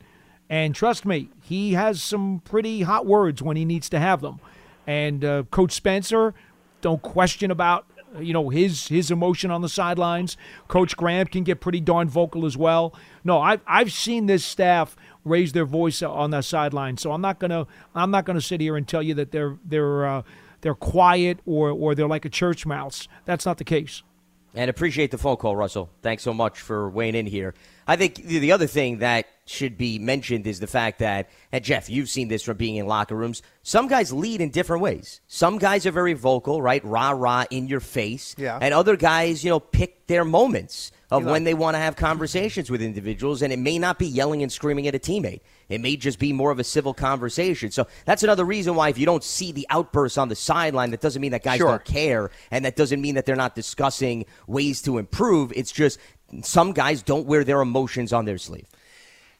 And trust me, he has some pretty hot words when he needs to have them. And uh, Coach Spencer, don't question about you know his his emotion on the sidelines. Coach Graham can get pretty darn vocal as well. No, I've I've seen this staff raise their voice on the sideline, so I'm not gonna I'm not gonna sit here and tell you that they're they're uh, they're quiet or or they're like a church mouse. That's not the case. And appreciate the phone call, Russell. Thanks so much for weighing in here. I think the other thing that should be mentioned is the fact that, and Jeff, you've seen this from being in locker rooms. Some guys lead in different ways. Some guys are very vocal, right? Rah rah in your face. Yeah. And other guys, you know, pick their moments of when they want to have conversations with individuals, and it may not be yelling and screaming at a teammate. It may just be more of a civil conversation. So that's another reason why if you don't see the outbursts on the sideline, that doesn't mean that guys Sure. don't care, and that doesn't mean that they're not discussing ways to improve. It's just some guys don't wear their emotions on their sleeve.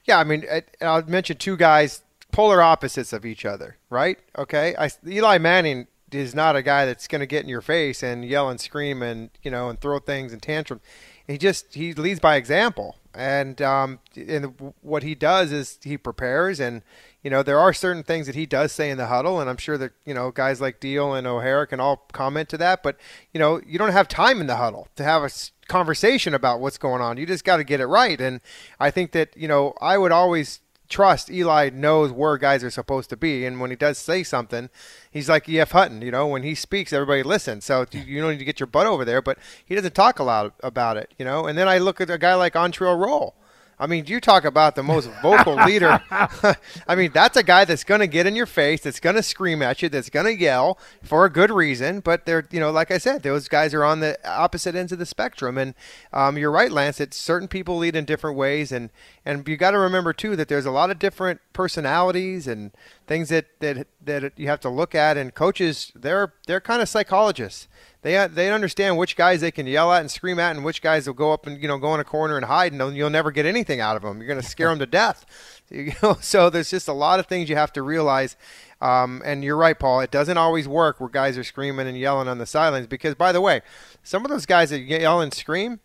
Yeah, I mean, I- I'll mention two guys, polar opposites of each other, right? Okay, I, Eli Manning is not a guy that's going to get in your face and yell and scream and you know and throw things and tantrum. He just he leads by example, and um, and what he does is he prepares, and you know there are certain things that he does say in the huddle, and I'm sure that you know guys like Diehl and O'Hara can all comment to that, but you know you don't have time in the huddle to have a conversation about what's going on. You just got to get it right, and I think that you know I would always trust Eli knows where guys are supposed to be, and when he does say something, he's like E.F. Hutton. You know, when he speaks, everybody listens. So you- you don't need to get your butt over there, but he doesn't talk a lot about it. You know, and then I look at a guy like Antrel Rolle. I mean, you talk about the most *laughs* vocal leader. *laughs* I mean, that's a guy that's going to get in your face, that's going to scream at you, that's going to yell for a good reason. But they're, you know, like I said, those guys are on the opposite ends of the spectrum. And um, you're right, Lance. That certain people lead in different ways, and and you got to remember too that there's a lot of different personalities and things that that that you have to look at. And coaches, they're they're kind of psychologists they they understand which guys they can yell at and scream at, and which guys will go up and you know go in a corner and hide, and you'll never get anything out of them. You're going to scare them to death. *laughs* You know, so there's just a lot of things you have to realize. Um, and you're right, Paul. It doesn't always work where guys are screaming and yelling on the sidelines because, by the way, some of those guys that yell and scream,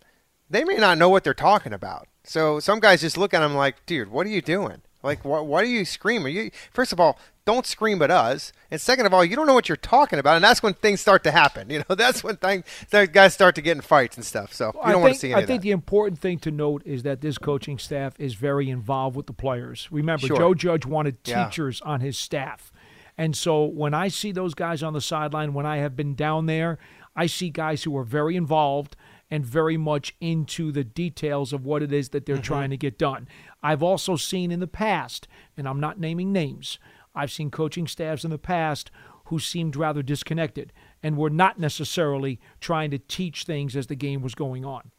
they may not know what they're talking about. So some guys just look at them like, "Dude, what are you doing? Like, wh- why are you screaming? You first of all, don't scream at us, and second of all, you don't know what you're talking about, and that's when things start to happen. You know, *laughs* that's when things that guys start to get in fights and stuff. So you don't want to see any I think that. the important thing to note is that this coaching staff is very involved with the players. Remember, Sure. Joe Judge wanted Yeah. teachers on his staff. And so when I see those guys on the sideline, when I have been down there, I see guys who are very involved and very much into the details of what it is that they're Mm-hmm. trying to get done. I've also seen in the past, and I'm not naming names, I've seen coaching staffs in the past who seemed rather disconnected and were not necessarily trying to teach things as the game was going on.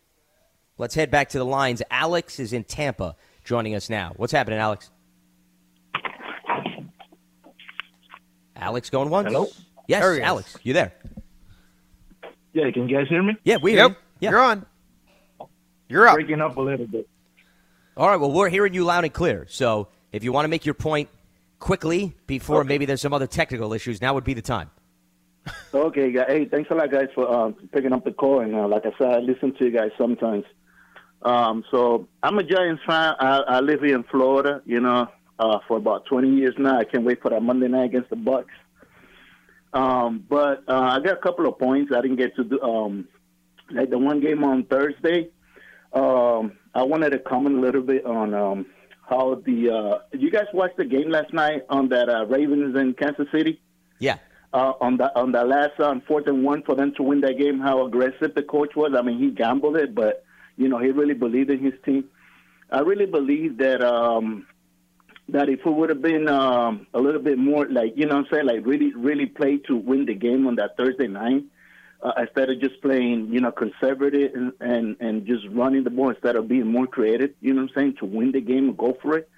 Let's head back to the lines. Alex is in Tampa joining us now. What's happening, Alex? Alex going once? Hello? Yes, There. Alex, you there? Yeah, can you guys hear me? Yeah, we hear you. Yeah. you're on. You're up. Breaking up a little bit. All right, well, we're hearing you loud and clear. So if you want to make your point quickly before maybe there's some other technical issues, now would be the time. Okay, guys. Hey, thanks a lot, guys, for um, picking up the call. And uh, like I said, I listen to you guys sometimes. Um, so I'm a Giants fan. I, I live here in Florida, you know, uh, for about 20 years now. I can't wait for that Monday night against the Bucs. Um, but uh, I got a couple of points I didn't get to do. Um, like the one game on Thursday, um, I wanted to comment a little bit on um, how the uh, you guys watched the game last night on that uh, Ravens in Kansas City. Yeah. Uh, on the on the last um, fourth and one for them to win that game, how aggressive the coach was. I mean, he gambled it, but you know he really believed in his team. I really believe that um, that if it would have been um, a little bit more like you know what I'm saying like really really play to win the game on that Thursday night uh, instead of just playing you know conservative and, and and just running the ball instead of being more creative you know what I'm saying to win the game and go for it.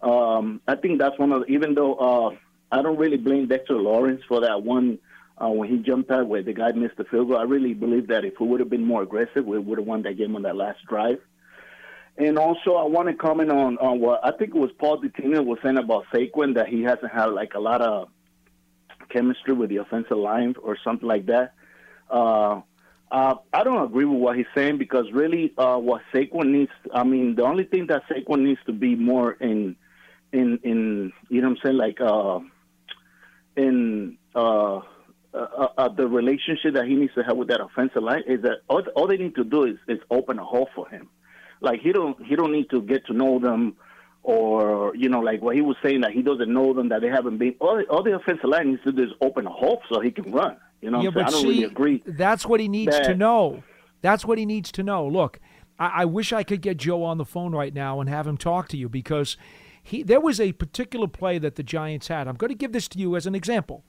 Um, I think that's one of the, even though uh, I don't really blame Dexter Lawrence for that one uh, when he jumped out where the guy missed the field goal. I really believe that if we would have been more aggressive, we would have won that game on that last drive. And also, I want to comment on, on what I think it was Paul Dottino was saying about Saquon that he hasn't had like a lot of chemistry with the offensive line or something like that. Uh, uh, I don't agree with what he's saying because really, uh, what Saquon needs, I mean, the only thing that Saquon needs to be more in, in, in, you know what I'm saying, like, uh, in, uh, uh, uh, the relationship that he needs to have with that offensive line is that all, all they need to do is, is open a hole for him. Like he don't he don't need to get to know them, or you know like what he was saying that he doesn't know them that they haven't been. All, all the offensive line needs to do is open a hole so he can run. You know, yeah, but? See, really agree. That's what he needs to know. That's what he needs to know. Look, I, I wish I could get Joe on the phone right now and have him talk to you because he there was a particular play that the Giants had. I'm going to give this to you as an example.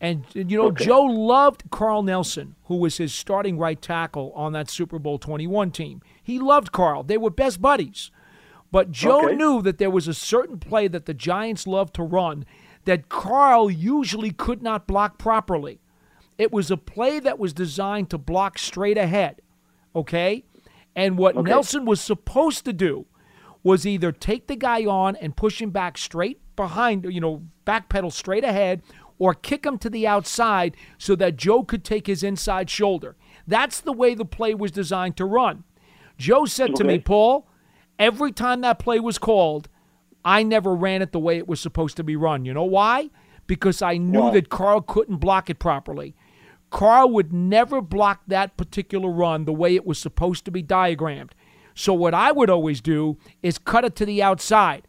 And, and, you know, Joe loved Karl Nelson, who was his starting right tackle on that Super Bowl 21 team. He loved Karl. They were best buddies. But Joe Okay. knew that there was a certain play that the Giants loved to run that Karl usually could not block properly. It was a play that was designed to block straight ahead, okay? And what Nelson was supposed to do was either take the guy on and push him back straight behind, you know, backpedal straight ahead, or kick him to the outside so that Joe could take his inside shoulder. That's the way the play was designed to run. Joe said to me, Paul, every time that play was called, I never ran it the way it was supposed to be run. You know why? Because I knew Why? that Karl couldn't block it properly. Karl would never block that particular run the way it was supposed to be diagrammed. So what I would always do is cut it to the outside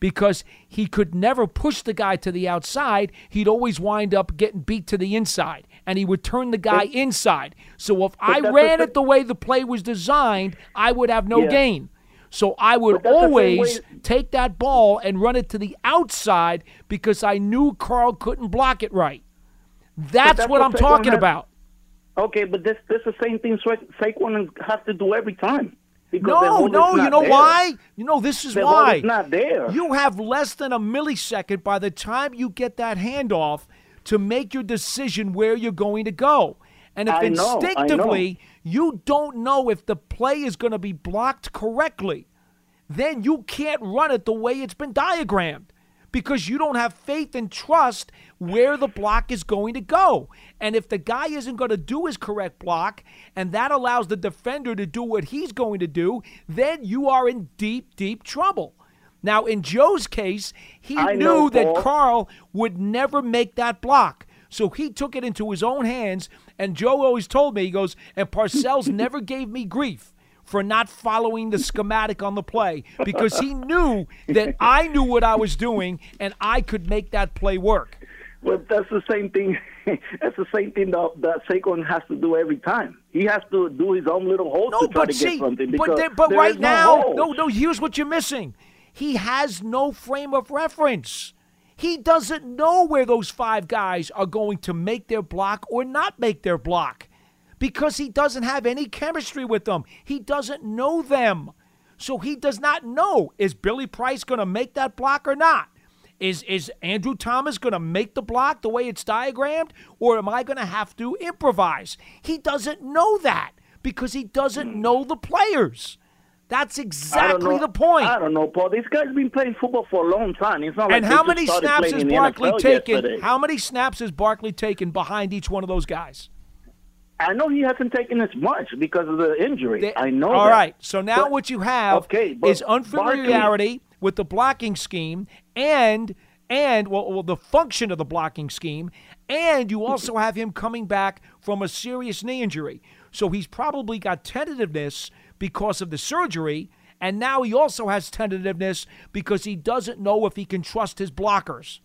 because he could never push the guy to the outside. He'd always wind up getting beat to the inside, and he would turn the guy inside. So if I ran it the way the play was designed, I would have no Yeah. gain. So I would But that's the same always way- take that ball and run it to the outside because I knew Karl couldn't block it right. That's, that's what what I'm Saquon talking has- about. Okay, but this this is the same thing Sa- Saquon has to do every time. Because the No, no, you know there. why? You know, this is The why. is not there. You have less than a millisecond by the time you get that handoff to make your decision where you're going to go. And if I know, know. instinctively you don't know if the play is going to be blocked correctly, then you can't run it the way it's been diagrammed because you don't have faith and trust where the block is going to go. And if the guy isn't going to do his correct block and that allows the defender to do what he's going to do, then you are in deep, deep trouble. Now, in Joe's case, he I knew know, that Paul. Karl would never make that block. So he took it into his own hands. And Joe always told me, he goes, and Parcells *laughs* never gave me grief for not following the schematic on the play because he knew that I knew what I was doing and I could make that play work. Well, that's the same thing. *laughs* that's the same thing that, that Saquon has to do every time. He has to do his own little hole No, to try to see, get something. but there- but there right is no now, no, no. Here's what you're missing. He has no frame of reference. He doesn't know where those five guys are going to make their block or not make their block because he doesn't have any chemistry with them. He doesn't know them. So he does not know is Billy Price going to make that block or not? Is is Andrew Thomas going to make the block the way it's diagrammed or am I going to have to improvise? He doesn't know that because he doesn't hmm. know the players. That's exactly the point. I don't know, Paul. This guy's been playing football for a long time. It's not And like how many snaps has Barkley taken? yesterday. How many snaps has Barkley taken behind each one of those guys? I know he hasn't taken as much because of the injury. They- I know. All that. right. So now But- what you have okay, is unfamiliarity with the blocking scheme and and well, well the function of the blocking scheme, and you also have him coming back from a serious knee injury. So he's probably got tentativeness because of the surgery, And now he also has tentativeness because he doesn't know if he can trust his blockers.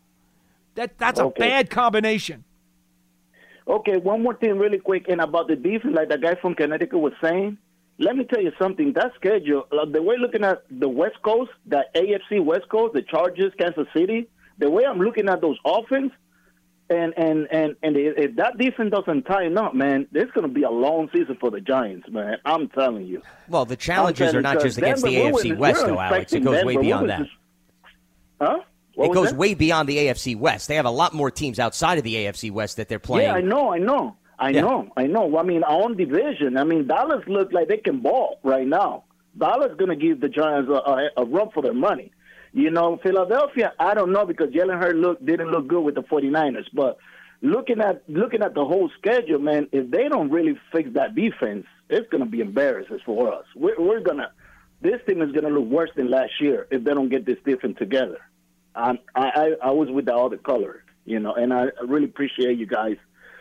That that's a bad combination. Okay, one more thing really quick, and about the defense, like the guy from Connecticut was saying. Let me tell you something. That schedule, like the way looking at the West Coast, the AFC West Coast, the Chargers, Kansas City, the way I'm looking at those offense, and and and and if that defense doesn't tighten up, man, there's going to be a long season for the Giants, man. I'm telling you. Well, the challenges are not just against the Denver, AFC West, though, Alex. It goes way Denver. We beyond that. just- Huh? What It goes that? way beyond the AFC West. They have a lot more teams outside of the AFC West that they're playing. Yeah, I know, I know, I Yeah. know, I know. I mean, our own division. I mean, Dallas looks like they can ball right now. Dallas going to give the Giants a, a, a run for their money. You know, Philadelphia, I don't know because Jalen Hurts look didn't look good with the 49ers, but looking at looking at the whole schedule, man, if they don't really fix that defense, it's going to be embarrassing for us. We're, we're gonna this team is going to look worse than last year if they don't get this defense together. Um, I, I I was with all the color, you know, and I really appreciate you guys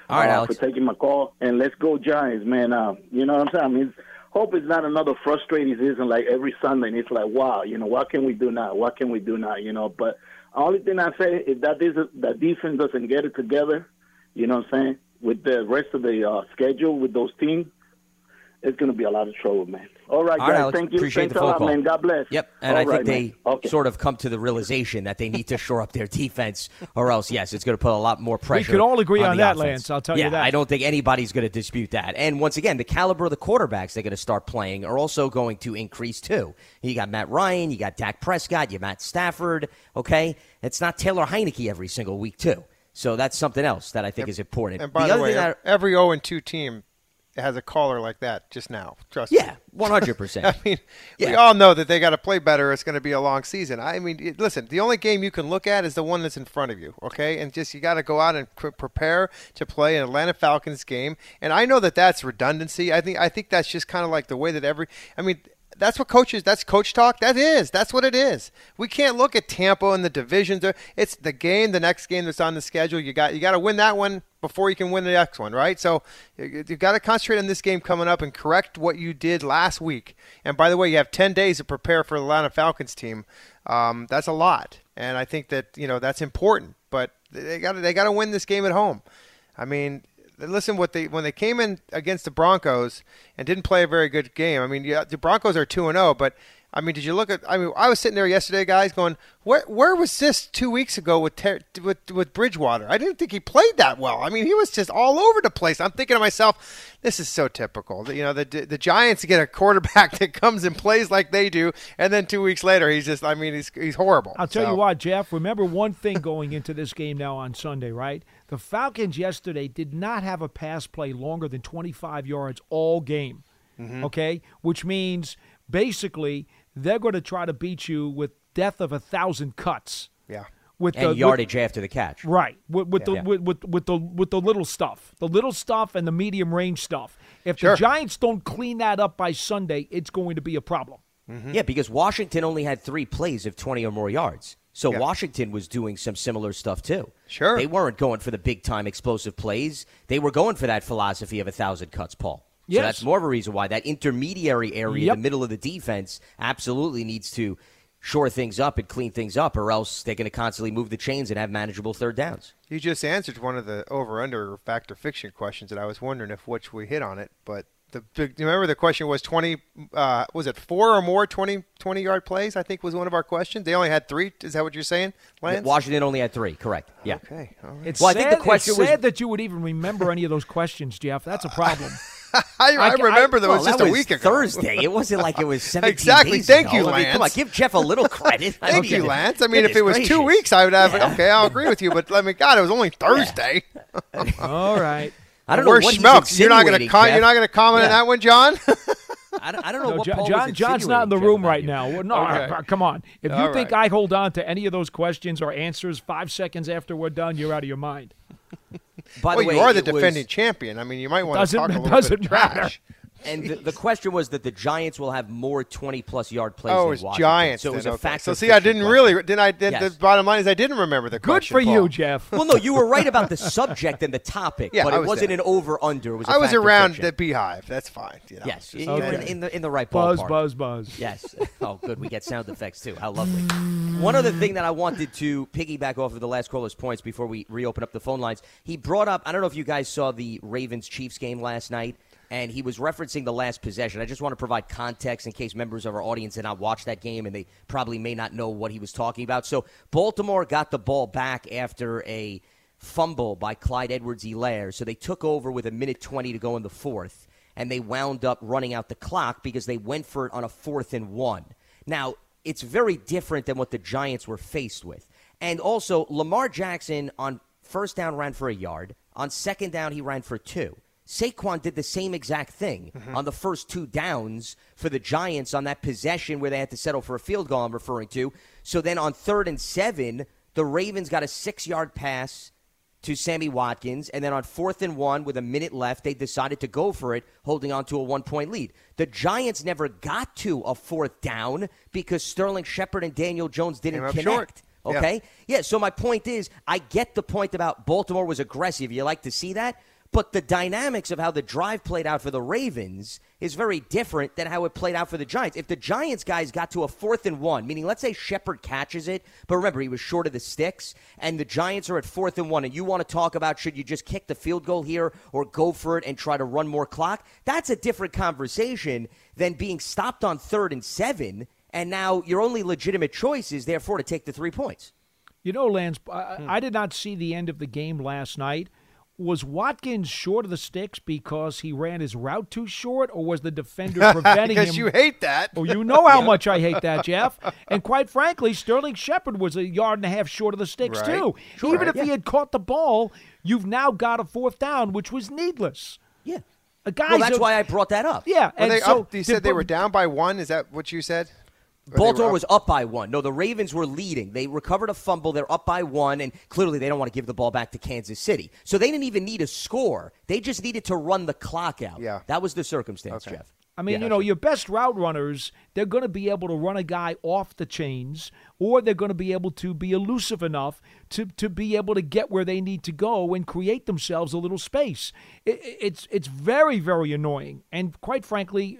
All right, uh, Alex. for taking my call. And let's go Giants, man. Uh, you know what I'm saying? I mean, hope it's not another frustrating season like every Sunday. And it's like, wow, you know, what can we do now? What can we do now? You know, but only thing I say is that this that defense doesn't get it together. You know what I'm saying? With the rest of the uh, schedule with those teams, it's going to be a lot of trouble, man. All right, All right, guys. Alex, Thank you. appreciate Thanks the a phone lot, call. man. God bless. Yep, and All I think they. Okay. sort of come to the realization that they need to shore up their defense, or else, yes, it's going to put a lot more pressure. We could all agree on the that, offense. Lance, I'll tell you yeah, that. I don't think anybody's going to dispute that. And once again, the caliber of the quarterbacks they're going to start playing are also going to increase too. You got Matt Ryan, you got Dak Prescott, you Matt Stafford. Okay, it's not Taylor Heinicke every single week too. So that's something else that I think is important. And by the, other way, thing that- every 0 and 2 team has a caller like that just now. Trust me. yeah, one hundred percent. *laughs* I mean, we all know that they got to play better. It's going to be a long season. I mean, listen, the only game you can look at is the one that's in front of you, okay? And just you got to go out and pr- prepare to play an Atlanta Falcons game. And I know that that's redundancy. I think I think that's just kind of like the way that every. I mean. That's what coaches. That's coach talk. That is. That's what it is. We can't look at Tampa and the divisions. It's the game, the next game that's on the schedule. You got you got to win that one before you can win the next one, right? So you- you've got to concentrate on this game coming up and correct what you did last week. And by the way, you have 10 days to prepare for the Atlanta Falcons team. Um, that's a lot, and I think that you know that's important. But they got they got to win this game at home. I mean, listen what they when they came in against the Broncos and didn't play a very good game. I mean, yeah, the Broncos are two and zero, but I mean, did you look at? I mean, I was sitting there yesterday, guys, going, where where was this two weeks ago with Ter- with with Bridgewater? I didn't think he played that well. I mean, he was just all over the place. I'm thinking to myself, this is so typical. You know, the the Giants get a quarterback *laughs* that comes and plays like they do, and then two weeks later, he's just, I mean, he's he's horrible. I'll tell So- you what, Jeff. Remember one thing going into this game now on Sunday, right? The Falcons yesterday did not have a pass play longer than 25 yards all game. Mm-hmm. Okay, which means basically they're going to try to beat you with death of a thousand cuts. Yeah. With and the yardage after the catch. right with, with Yeah. the with, with with the with the little stuff, the little stuff and the medium range stuff. If Sure. the Giants don't clean that up by Sunday, it's going to be a problem. Mm-hmm. Yeah, because Washington only had three plays of 20 or more yards. So Yeah. Washington was doing some similar stuff too. Sure. They weren't going for the big time explosive plays. They were going for that philosophy of a thousand cuts, Paul. So that's more of a reason why that intermediary area, Yep. the middle of the defense, absolutely needs to shore things up and clean things up, or else they're going to constantly move the chains and have manageable third downs. You just answered one of the over under factor fiction questions that I was wondering if which we hit on it, but the big, remember the question was 20 uh, was it four or more 20 20 yard plays I think was one of our questions. They only had 3. Is that what you're saying? Lance? Washington only had three, correct? Yeah. Okay. All right. It's Well, I think the question it's was- sad that you would even remember any of those questions, Jeff. That's a problem. *laughs* *laughs* I, I, remember that well, was just that a was week ago. Thursday. It wasn't like it was *laughs* 17 Exactly. days Thank ago. you, I mean, come on, give Jeff a little credit. *laughs* Thank you, Lance. I mean, if it was two weeks, I would have. Yeah. Okay, I'll agree with you. But let me, God, it was only Thursday. All right. I don't know Where's what he's Schmeelk's? You're not going to insinuating, con- you're not going to comment on that one, John. I don't, I don't know No, what John, Paul John- was John's not in the room right you. now. Well, No, Okay. uh, come on. If you All think right. I hold on to any of those questions or answers five seconds after we're done, you're out of your mind. By well, the way, you are the it was- defending champion. I mean, you might want to talk a little doesn't bit of matter. Trash. And the, the question was that the Giants will have more 20 plus yard plays Oh, than it was Washington. Giants. So it was then, a okay. fact. So see, I didn't question. really. Didn't I? Did, Yes. The bottom line is I didn't remember the Good question. for you, Paul. Jeff. Well, no, you were right about the *laughs* subject and the topic, Yeah, but I it was wasn't there. an over under. It was. a I was around fiction. the beehive. That's fine. You know. Yes, Just- you were in, in the in the right Buzz, ballpark. buzz, buzz. Yes. Oh, good. We get sound effects too. How lovely. One other thing that I wanted to piggyback off of the last caller's points before we reopen up the phone lines. He brought up. I don't know if you guys saw the Ravens Chiefs game last night. And he was referencing the last possession. I just want to provide context in case members of our audience did not watch that game and they probably may not know what he was talking about. So, Baltimore got the ball back after a fumble by Clyde Edwards-Helaire. So, they took over with a minute 20 to go in the fourth and they wound up running out the clock because they went for it on a fourth and one. Now, it's very different than what the Giants were faced with. And also, Lamar Jackson on first down ran for a yard. On second down, he ran for two. Saquon did the same exact thing on the first two downs for the Giants on that possession where they had to settle for a field goal, I'm referring to. So then on third and seven, the Ravens got a six yard pass to Sammy Watkins. And then on fourth and one, with a minute left, they decided to go for it, holding on to a one point lead. The Giants never got to a fourth down because Sterling Shepard and Daniel Jones didn't connect. short. Yeah. Okay? Yeah. so my point is, I get the point about Baltimore was aggressive. You like to see that? But the dynamics of how the drive played out for the Ravens is very different than how it played out for the Giants. If the Giants guys got to a fourth and one, meaning let's say Shepard catches it, but remember he was short of the sticks, and the Giants are at fourth and one, and you want to talk about should you just kick the field goal here or go for it and try to run more clock? That's a different conversation than being stopped on third and seven, and now your only legitimate choice is therefore to take the three points. You know, Lance, I, Hmm. I did not see the end of the game last night. Was Watkins short of the sticks because he ran his route too short, or was the defender preventing *laughs* him? because you hate that. Oh, you know how *laughs* much I hate that, Jeff. And quite frankly, Sterling Shepard was a yard and a half short of the sticks Right. too. Sure, Even if yeah. he had caught the ball, you've now got a fourth down, which was needless. Yeah. A guy. Well, that's why I brought that up. Yeah, Were and they so up, you said they were down by one. Is that what you said? Or they were Baltimore up- was up by one. No, the Ravens were leading. They recovered a fumble. They're up by one, and clearly they don't want to give the ball back to Kansas City. So they didn't even need a score. They just needed to run the clock out. Yeah. That was the circumstance, Jeff. I mean, Yeah. you know, your best route runners, they're going to be able to run a guy off the chains, or they're going to be able to be elusive enough to, to be able to get where they need to go and create themselves a little space. It, it's it's very very annoying, and quite frankly,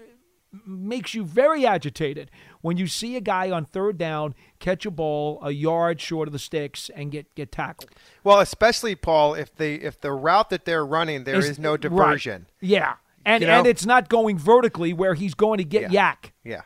makes you very agitated when you see a guy on third down catch a ball a yard short of the sticks and get get tackled. Well, especially Paul, if the if the route that they're running there Is- is no right. diversion. Yeah, and You know? and it's not going vertically where he's going to get Yeah. YAC. Yeah,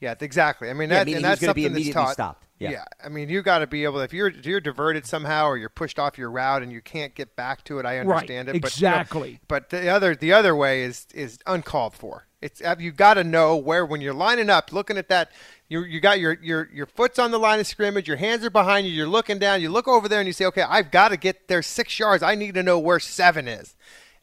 yeah, exactly. I mean, Yeah, that, meaning and that's gonna be something that's immediately taught. stopped. Yeah. I mean, you got to be able. If you're if you're diverted somehow or you're pushed off your route and you can't get back to it, I Right, understand it. But, you know, exactly. but the other the other way is is uncalled for. It's uh, you got to know where when you're lining up, looking at that. You you got your your your foot's on the line of scrimmage. Your hands are behind you. You're looking down. You look over there and you say, okay, I've got to get there six yards. I need to know where seven is.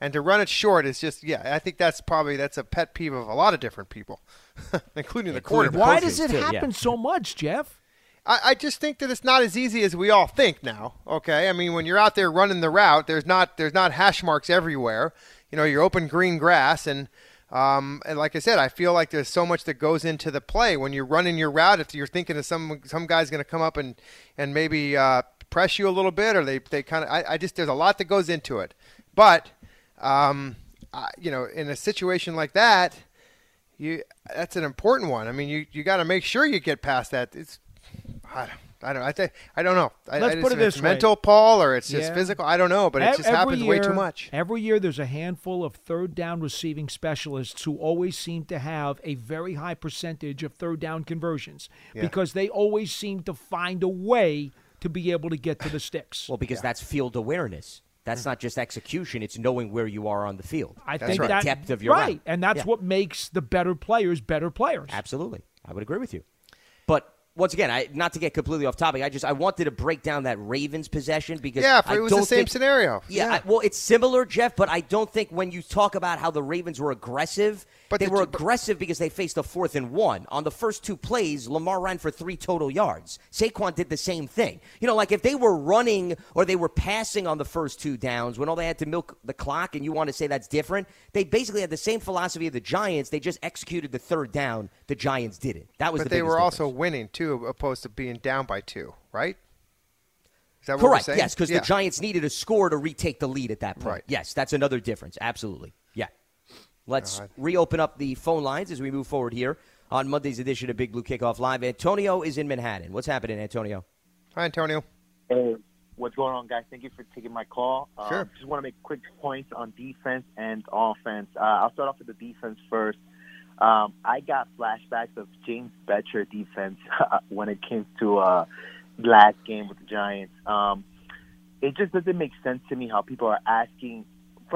And to run it short is just yeah. I think that's probably that's a pet peeve of a lot of different people, *laughs* including the Including quarterback. Why does it too, yeah. happen so much, Jeff? I, I just think that it's not as easy as we all think now. Okay, I mean when you're out there running the route, there's not there's not hash marks everywhere. You know, you're open green grass, and um, and like I said, I feel like there's so much that goes into the play when you're running your route. If you're thinking of some some guy's going to come up and and maybe uh, press you a little bit, or they they kind of I, I just there's a lot that goes into it. But um, I, you know, in a situation like that, you that's an important one. I mean, you you got to make sure you get past that. It's I don't. I don't. I think. I don't know. I, Let's I put it this it's way. mental, Paul, or it's just Yeah. physical. I don't know, but it Ev- just every happens way too year- much. Every year, there's a handful of third down receiving specialists who always seem to have a very high percentage of third down conversions Yeah. because they always seem to find a way to be able to get to the sticks. Well, because that's field awareness. That's not just execution; it's knowing where you are on the field. I That's think right. that Depth of your right, route. and that's Yeah. what makes the better players better players. Absolutely, I would agree with you. But once again, I, not to get completely off topic, I just I wanted to break down that Ravens possession because Yeah, it was the same think- scenario. Yeah, Yeah. I- well, it's similar, Jeff, but I don't think when you talk about how the Ravens were aggressive, But they the- were but- aggressive because they faced a fourth and one. On the first two plays, Lamar ran for three total yards. Saquon did the same thing. You know, like if they were running or they were passing on the first two downs when all they had to milk the clock, and you want to say that's different, they basically had the same philosophy of the Giants. They just executed the third down. The Giants didn't. That was But the they were difference. also winning too, opposed to being down by two, right? Is that what we're Correct. Yes, because Yeah. the Giants needed a score to retake the lead at that point. Right. Yes, that's another difference. Absolutely. Yeah. Let's God. reopen up the phone lines as we move forward here on Monday's edition of Big Blue Kickoff Live. Antonio is in Manhattan. What's happening, Antonio? Hi, Antonio. Hey, what's going on, guys? Thank you for taking my call. Um, Sure. Just want to make quick points on defense and offense. Uh, I'll start off with the defense first. Um, I got flashbacks of James Bettcher defense *laughs* when it came to uh, last game with the Giants. Um, it just doesn't make sense to me how people are asking.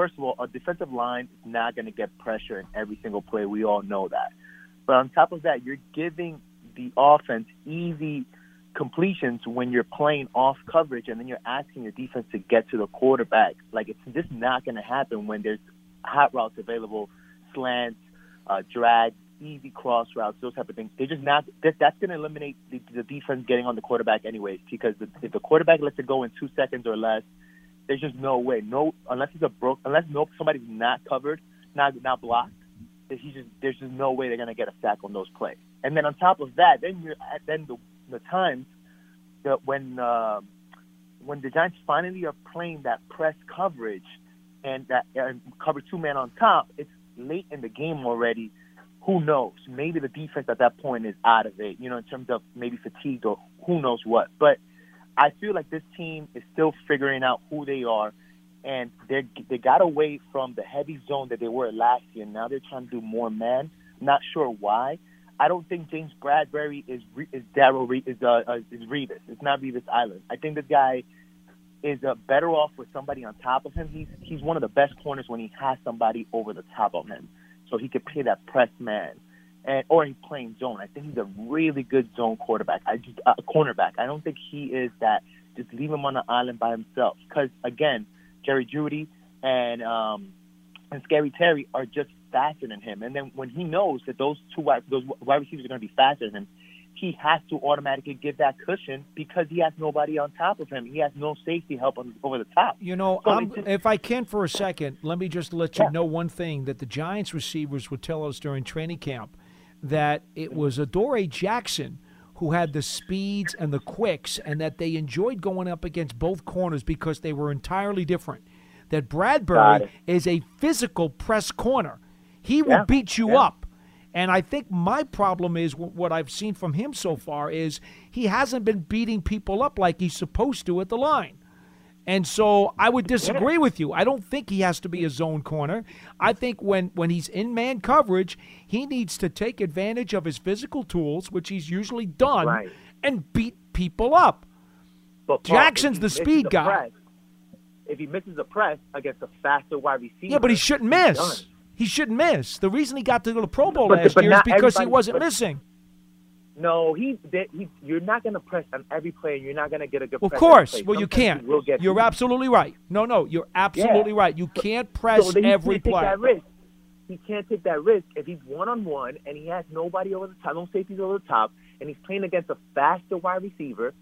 First of all, a defensive line is not going to get pressure in every single play. We all know that. But on top of that, you're giving the offense easy completions when you're playing off coverage, and then you're asking your defense to get to the quarterback. Like it's just not going to happen when there's hot routes available, slants, uh, drag, easy cross routes, those type of things. They're just not. That, that's going to eliminate the, the defense getting on the quarterback anyways. Because the, if the quarterback lets it go in two seconds or less, there's just no way. No, unless he's a broke, unless no somebody's not covered, not not blocked. He's just there's just no way they're to get a sack on those plays. And then on top of that, then you're then the the times that when uh, when the Giants finally are playing that press coverage and that and cover two man on top, it's late in the game already. Who knows? Maybe the defense at that point is out of it, you know, in terms of maybe fatigued or who knows what. But I feel like this team is still figuring out who they are, and they they got away from the heavy zone that they were last year. Now they're trying to do more man. Not sure why. I don't think James Bradberry is is Darrelle Re- is uh, uh, is Revis. It's not Revis Island. I think this guy is uh, better off with somebody on top of him. He's he's one of the best corners when he has somebody over the top of him, so he could play that press man, and or he's playing zone. I think he's a really good zone quarterback. I just uh, cornerback. I don't think he is that. Just leave him on the island by himself. Because again, Jerry Jeudy and um, and Scary Terry are just faster than him. And then when he knows that those two wide, those wide receivers are going to be faster than him, he has to automatically give that cushion because he has nobody on top of him. He has no safety help on, over the top. You know, So just- if I can for a second, let me just let you know one thing that the Giants receivers would tell us during training camp that it was Adoree Jackson who had the speeds and the quicks, and that they enjoyed going up against both corners because they were entirely different. That Bradberry is a physical press corner. He will Yeah, beat you yeah. up. And I think my problem is what I've seen from him so far is he hasn't been beating people up like he's supposed to at the line. And so I would disagree with you. I don't think he has to be a zone corner. I think when, when he's in man coverage, he needs to take advantage of his physical tools, which he's usually done, Right. and beat people up. But Jackson's the speed guy. press- if he misses a press against a faster wide receiver, Yeah, but he shouldn't miss. He shouldn't miss. The reason he got to go to Pro Bowl But- last but year is because he wasn't but- missing. No, he, they, he. You're not going to press on every play, and you're not going to get a good. Of press every course. Well, you can't. will get You're absolutely right. No, no, you're absolutely right. You can't press so every can't take that risk. He can't take that risk if he's one on one and he has nobody over the top, no safeties over the top, and he's playing against a faster wide receiver.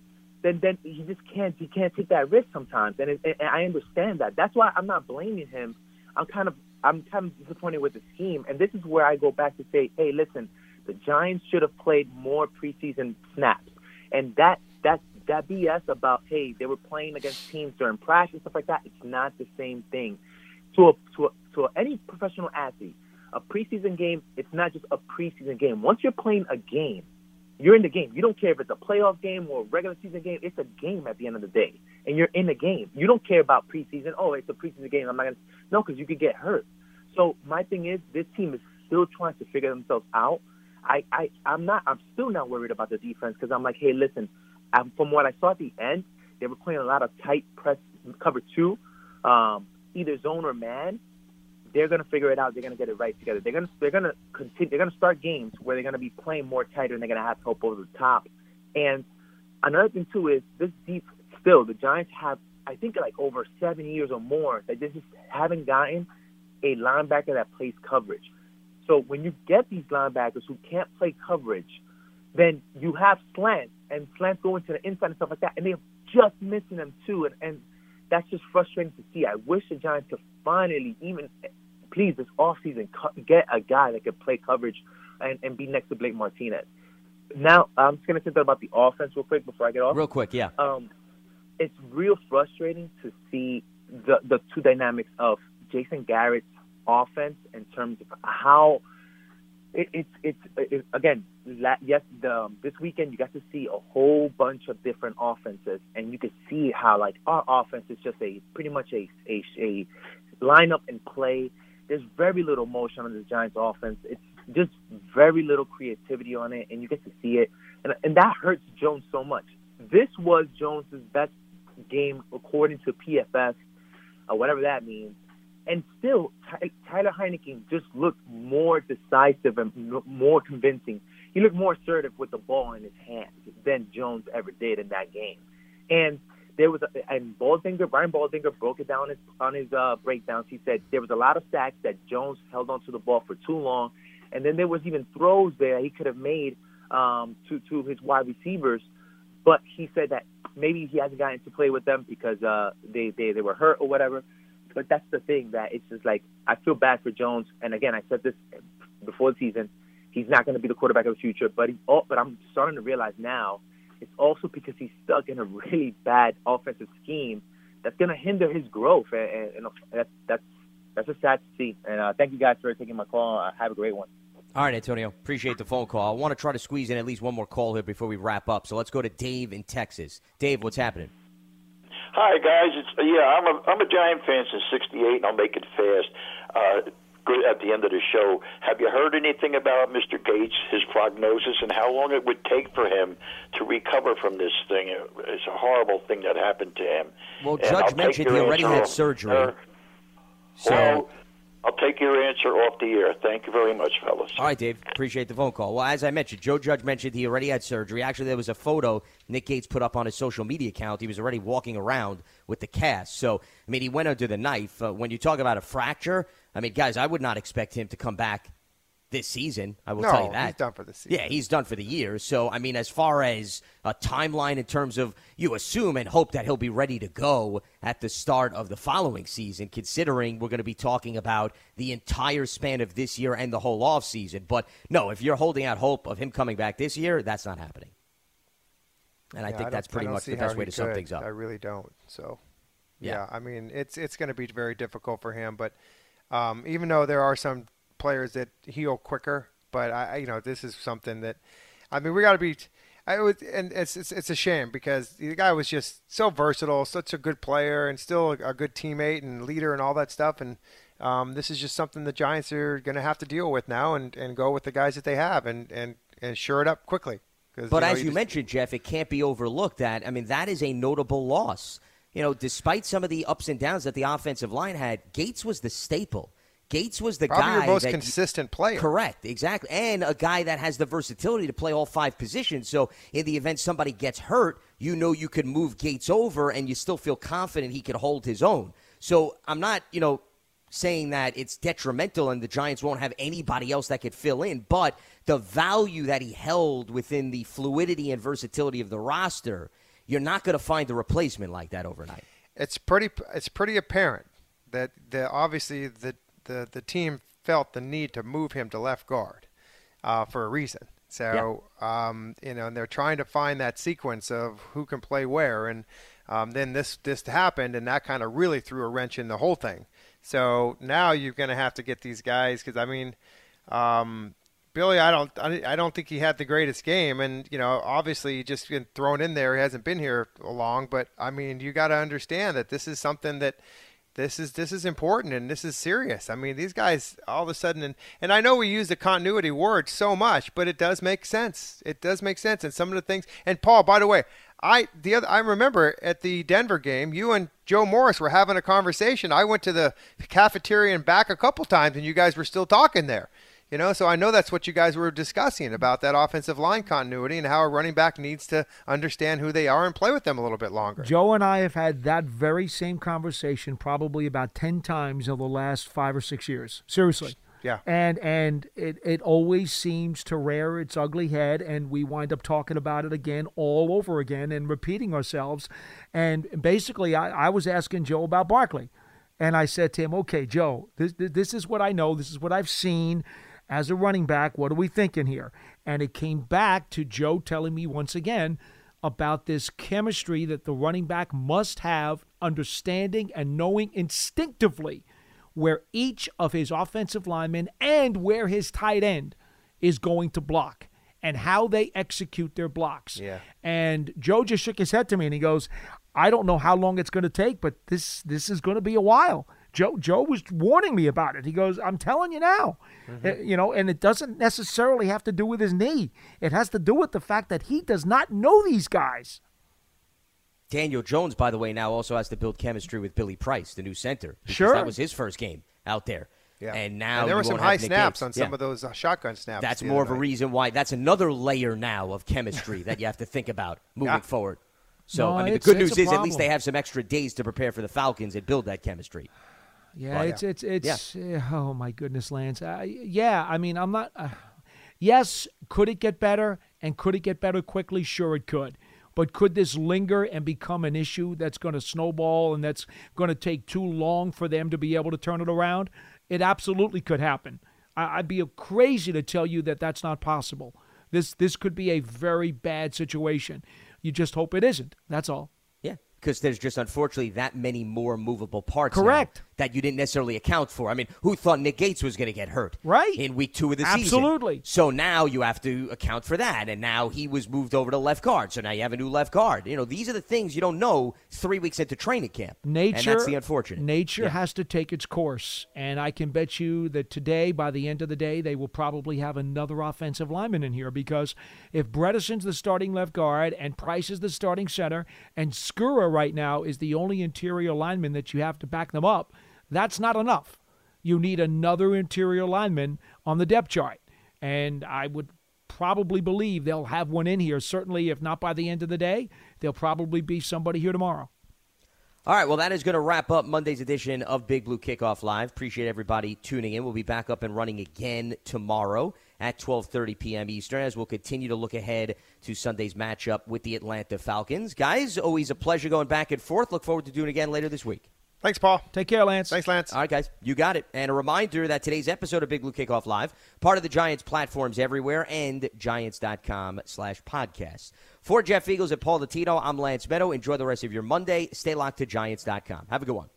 Then, then he just can't. He can't take that risk sometimes, and, it, and I understand that. That's why I'm not blaming him. I'm kind of, I'm kind of disappointed with the scheme, and this is where I go back to say, hey, listen, the Giants should have played more preseason snaps, and that that that BS about hey they were playing against teams during practice and stuff like that. It's not the same thing. To a to a, to any professional athlete, a preseason game it's not just a preseason game. Once you're playing a game, you're in the game. You don't care if it's a playoff game or a regular season game. It's a game at the end of the day, and you're in the game. You don't care about preseason. Oh, it's a preseason game. I'm not gonna no because you could get hurt. So my thing is, this team is still trying to figure themselves out. I, I I'm not. I'm still not worried about the defense because I'm like, hey, listen. Um, from what I saw at the end, they were playing a lot of tight press cover two, um, either zone or man. They're gonna figure it out. They're gonna get it right together. They're gonna they're gonna continue. They're gonna start games where they're gonna be playing more tighter and they're gonna have help over the top. And another thing too is this deep. Still, the Giants have I think like over seven years or more that they just haven't gotten a linebacker that plays coverage. So when you get these linebackers who can't play coverage, then you have slants and slants going to the inside and stuff like that, and they're just missing them too, and, and that's just frustrating to see. I wish the Giants could finally, even please, this offseason, get a guy that could play coverage and, and be next to Blake Martinez. Now, I'm just going to say that about the offense real quick before I get off. Real quick, yeah. Um, it's real frustrating to see the the two dynamics of Jason Garrett's offense in terms of how it, it's it's it, again yes the um, this weekend you got to see a whole bunch of different offenses and you could see how like our offense is just a pretty much a a, a lineup and play. There's very little motion on the Giants offense. It's just very little creativity on it, and you get to see it, and and that hurts Jones so much. This was Jones's best game according to PFF, or whatever that means. And still, Tyler Heinicke just looked more decisive and more convincing. He looked more assertive with the ball in his hands than Jones ever did in that game. And there was a, and Baldinger, Brian Baldinger broke it down his, on his uh, breakdowns. He said there was a lot of sacks that Jones held onto the ball for too long, and then there was even throws there he could have made um, to to his wide receivers, but he said that maybe he hasn't gotten to play with them because uh, they, they they were hurt or whatever. But that's the thing that it's just like I feel bad for Jones. And again, I said this before the season. He's not going to be the quarterback of the future, but he. Oh, but I'm starting to realize now it's also because he's stuck in a really bad offensive scheme that's going to hinder his growth, and, and, and that's that's that's just sad to see. And uh, thank you guys for taking my call. Uh, have a great one. All right, Antonio. Appreciate the phone call. I want to try to squeeze in at least one more call here before we wrap up. So let's go to Dave in Texas. Dave, what's happening? Hi guys, it's yeah. I'm a I'm a Giant fan since '68, and I'll make it fast. Uh, good at the end of the show. Have you heard anything about Mr. Gates, his prognosis, and how long it would take for him to recover from this thing? It's a horrible thing that happened to him. Well, And Judge I'll mentioned he already had surgery. uh, So- well, I'll take your answer off the air. Thank you very much, fellas. All right, Dave. Appreciate the phone call. Well, as I mentioned, Joe Judge mentioned he already had surgery. Actually, there was a photo Nick Gates put up on his social media account. He was already walking around with the cast. So, I mean, he went under the knife. Uh, when you talk about a fracture, I mean, guys, I would not expect him to come back this season. I will No, tell you that. he's done for the season. Yeah, he's done for the year. So, I mean, as far as a timeline in terms of you assume and hope that he'll be ready to go at the start of the following season, considering we're going to be talking about the entire span of this year and the whole off season. But no, if you're holding out hope of him coming back this year, that's not happening. And I think don't- that's pretty much the best way to sum things up. I really don't. So, Yeah. yeah, I mean, it's it's going to be very difficult for him. But um, even though there are some players that heal quicker, but I, you know, this is something that, I mean, we got to be. I was, and it's, it's it's a shame because the guy was just so versatile, such a good player, and still a, a good teammate and leader and all that stuff. And um, this is just something the Giants are going to have to deal with now, and, and go with the guys that they have, and and and shore it up quickly. But know, as you just- mentioned, Jeff, it can't be overlooked that, I mean, that is a notable loss. You know, despite some of the ups and downs that the offensive line had, Gates was the staple. Gates was the Probably guy your most that consistent player. Correct, exactly. And a guy that has the versatility to play all five positions. So in the event somebody gets hurt, you know you could move Gates over and you still feel confident he could hold his own. So I'm not, you know, saying that it's detrimental and the Giants won't have anybody else that could fill in, but the value that he held within the fluidity and versatility of the roster, you're not going to find a replacement like that overnight. it's pretty it's pretty apparent that the obviously the the, the team felt the need to move him to left guard uh, for a reason. So um, you know, and they're trying to find that sequence of who can play where, and um, then this this happened, and that kind of really threw a wrench in the whole thing. So now you're going to have to get these guys because I mean, um, Billy, I don't, I I don't think he had the greatest game, and you know, obviously, he just been thrown in there. He hasn't been here long, but I mean, you got to understand that this is something that this is this is important and this is serious. I mean, these guys all of a sudden, and and I know we use the continuity word so much, but it does make sense. It does make sense, and some of the things. And Paul, by the way, I the other I remember at the Denver game, you and Joe Morris were having a conversation. I went to the cafeteria and back a couple times, and you guys were still talking there. You know, so I know that's what you guys were discussing about that offensive line continuity and how a running back needs to understand who they are and play with them a little bit longer. Joe and I have had that very same conversation probably about 10 times over the last five or six years. Seriously. Yeah. And and it, it always seems to rear its ugly head and we wind up talking about it again all over again and repeating ourselves. And basically I, I was asking Joe about Barkley. And I said to him, Okay, Joe, this this is what I know, this is what I've seen as a running back. What are we thinking here? And it came back to Joe telling me once again about this chemistry that the running back must have, understanding and knowing instinctively where each of his offensive linemen and where his tight end is going to block and how they execute their blocks. Yeah. And Joe just shook his head to me and he goes, I don't know how long it's going to take, but this this is going to be a while. Joe Joe was warning me about it. He goes, "I'm telling you now." Uh, you know, and it doesn't necessarily have to do with his knee. It has to do with the fact that he does not know these guys. Daniel Jones, by the way, now also has to build chemistry with Billy Price, the new center. Sure. That was his first game out there. Yeah. And now And there were some high snaps Gates. on some Yeah. of those uh, shotgun snaps. That's more other of a reason why. That's another layer now of chemistry *laughs* that you have to think about moving Yeah. forward. So, No, I mean, the good news a is at least they have some extra days to prepare for the Falcons and build that chemistry. Yeah, But- it's it's it's eh, oh my goodness, Lance. Uh, yeah, I mean, I'm not. Uh, yes, could it get better and could it get better quickly? Sure, it could. But could this linger and become an issue that's going to snowball and that's going to take too long for them to be able to turn it around? It absolutely could happen. I'd be crazy to tell you that that's not possible. This this could be a very bad situation. You just hope it isn't. That's all. Because there's just unfortunately that many more movable parts. Correct. that you didn't necessarily account for. I mean, who thought Nick Gates was going to get hurt? Right. In week two of the season. Absolutely. So now you have to account for that. And now he was moved over to left guard. So now you have a new left guard. You know, these are the things you don't know three weeks into training camp. Nature, And that's the unfortunate. Nature Yeah. has to take its course, and I can bet you that today, by the end of the day, they will probably have another offensive lineman in here because if Bredeson's the starting left guard and Price is the starting center, and Skura right now is the only interior lineman that you have to back them up, that's not enough. You need another interior lineman on the depth chart, and I would probably believe they'll have one in here. Certainly, if not by the end of the day, there'll probably be somebody here tomorrow. All right, well, that is going to wrap up Monday's edition of Big Blue Kickoff Live. Appreciate everybody tuning in. We'll be back up and running again tomorrow at 12:30 p.m. Eastern as we'll continue to look ahead to Sunday's matchup with the Atlanta Falcons. Guys, always a pleasure going back and forth. Look forward to doing it again later this week. Thanks, Paul. Take care, Lance. Thanks, Lance. All right, guys, you got it. And a reminder that today's episode of Big Blue Kickoff Live, part of the Giants platforms everywhere and giants.com slash podcast. For Jeff Feagles and Paul Dottino, I'm Lance Medow. Enjoy the rest of your Monday. Stay locked to giants.com. Have a good one.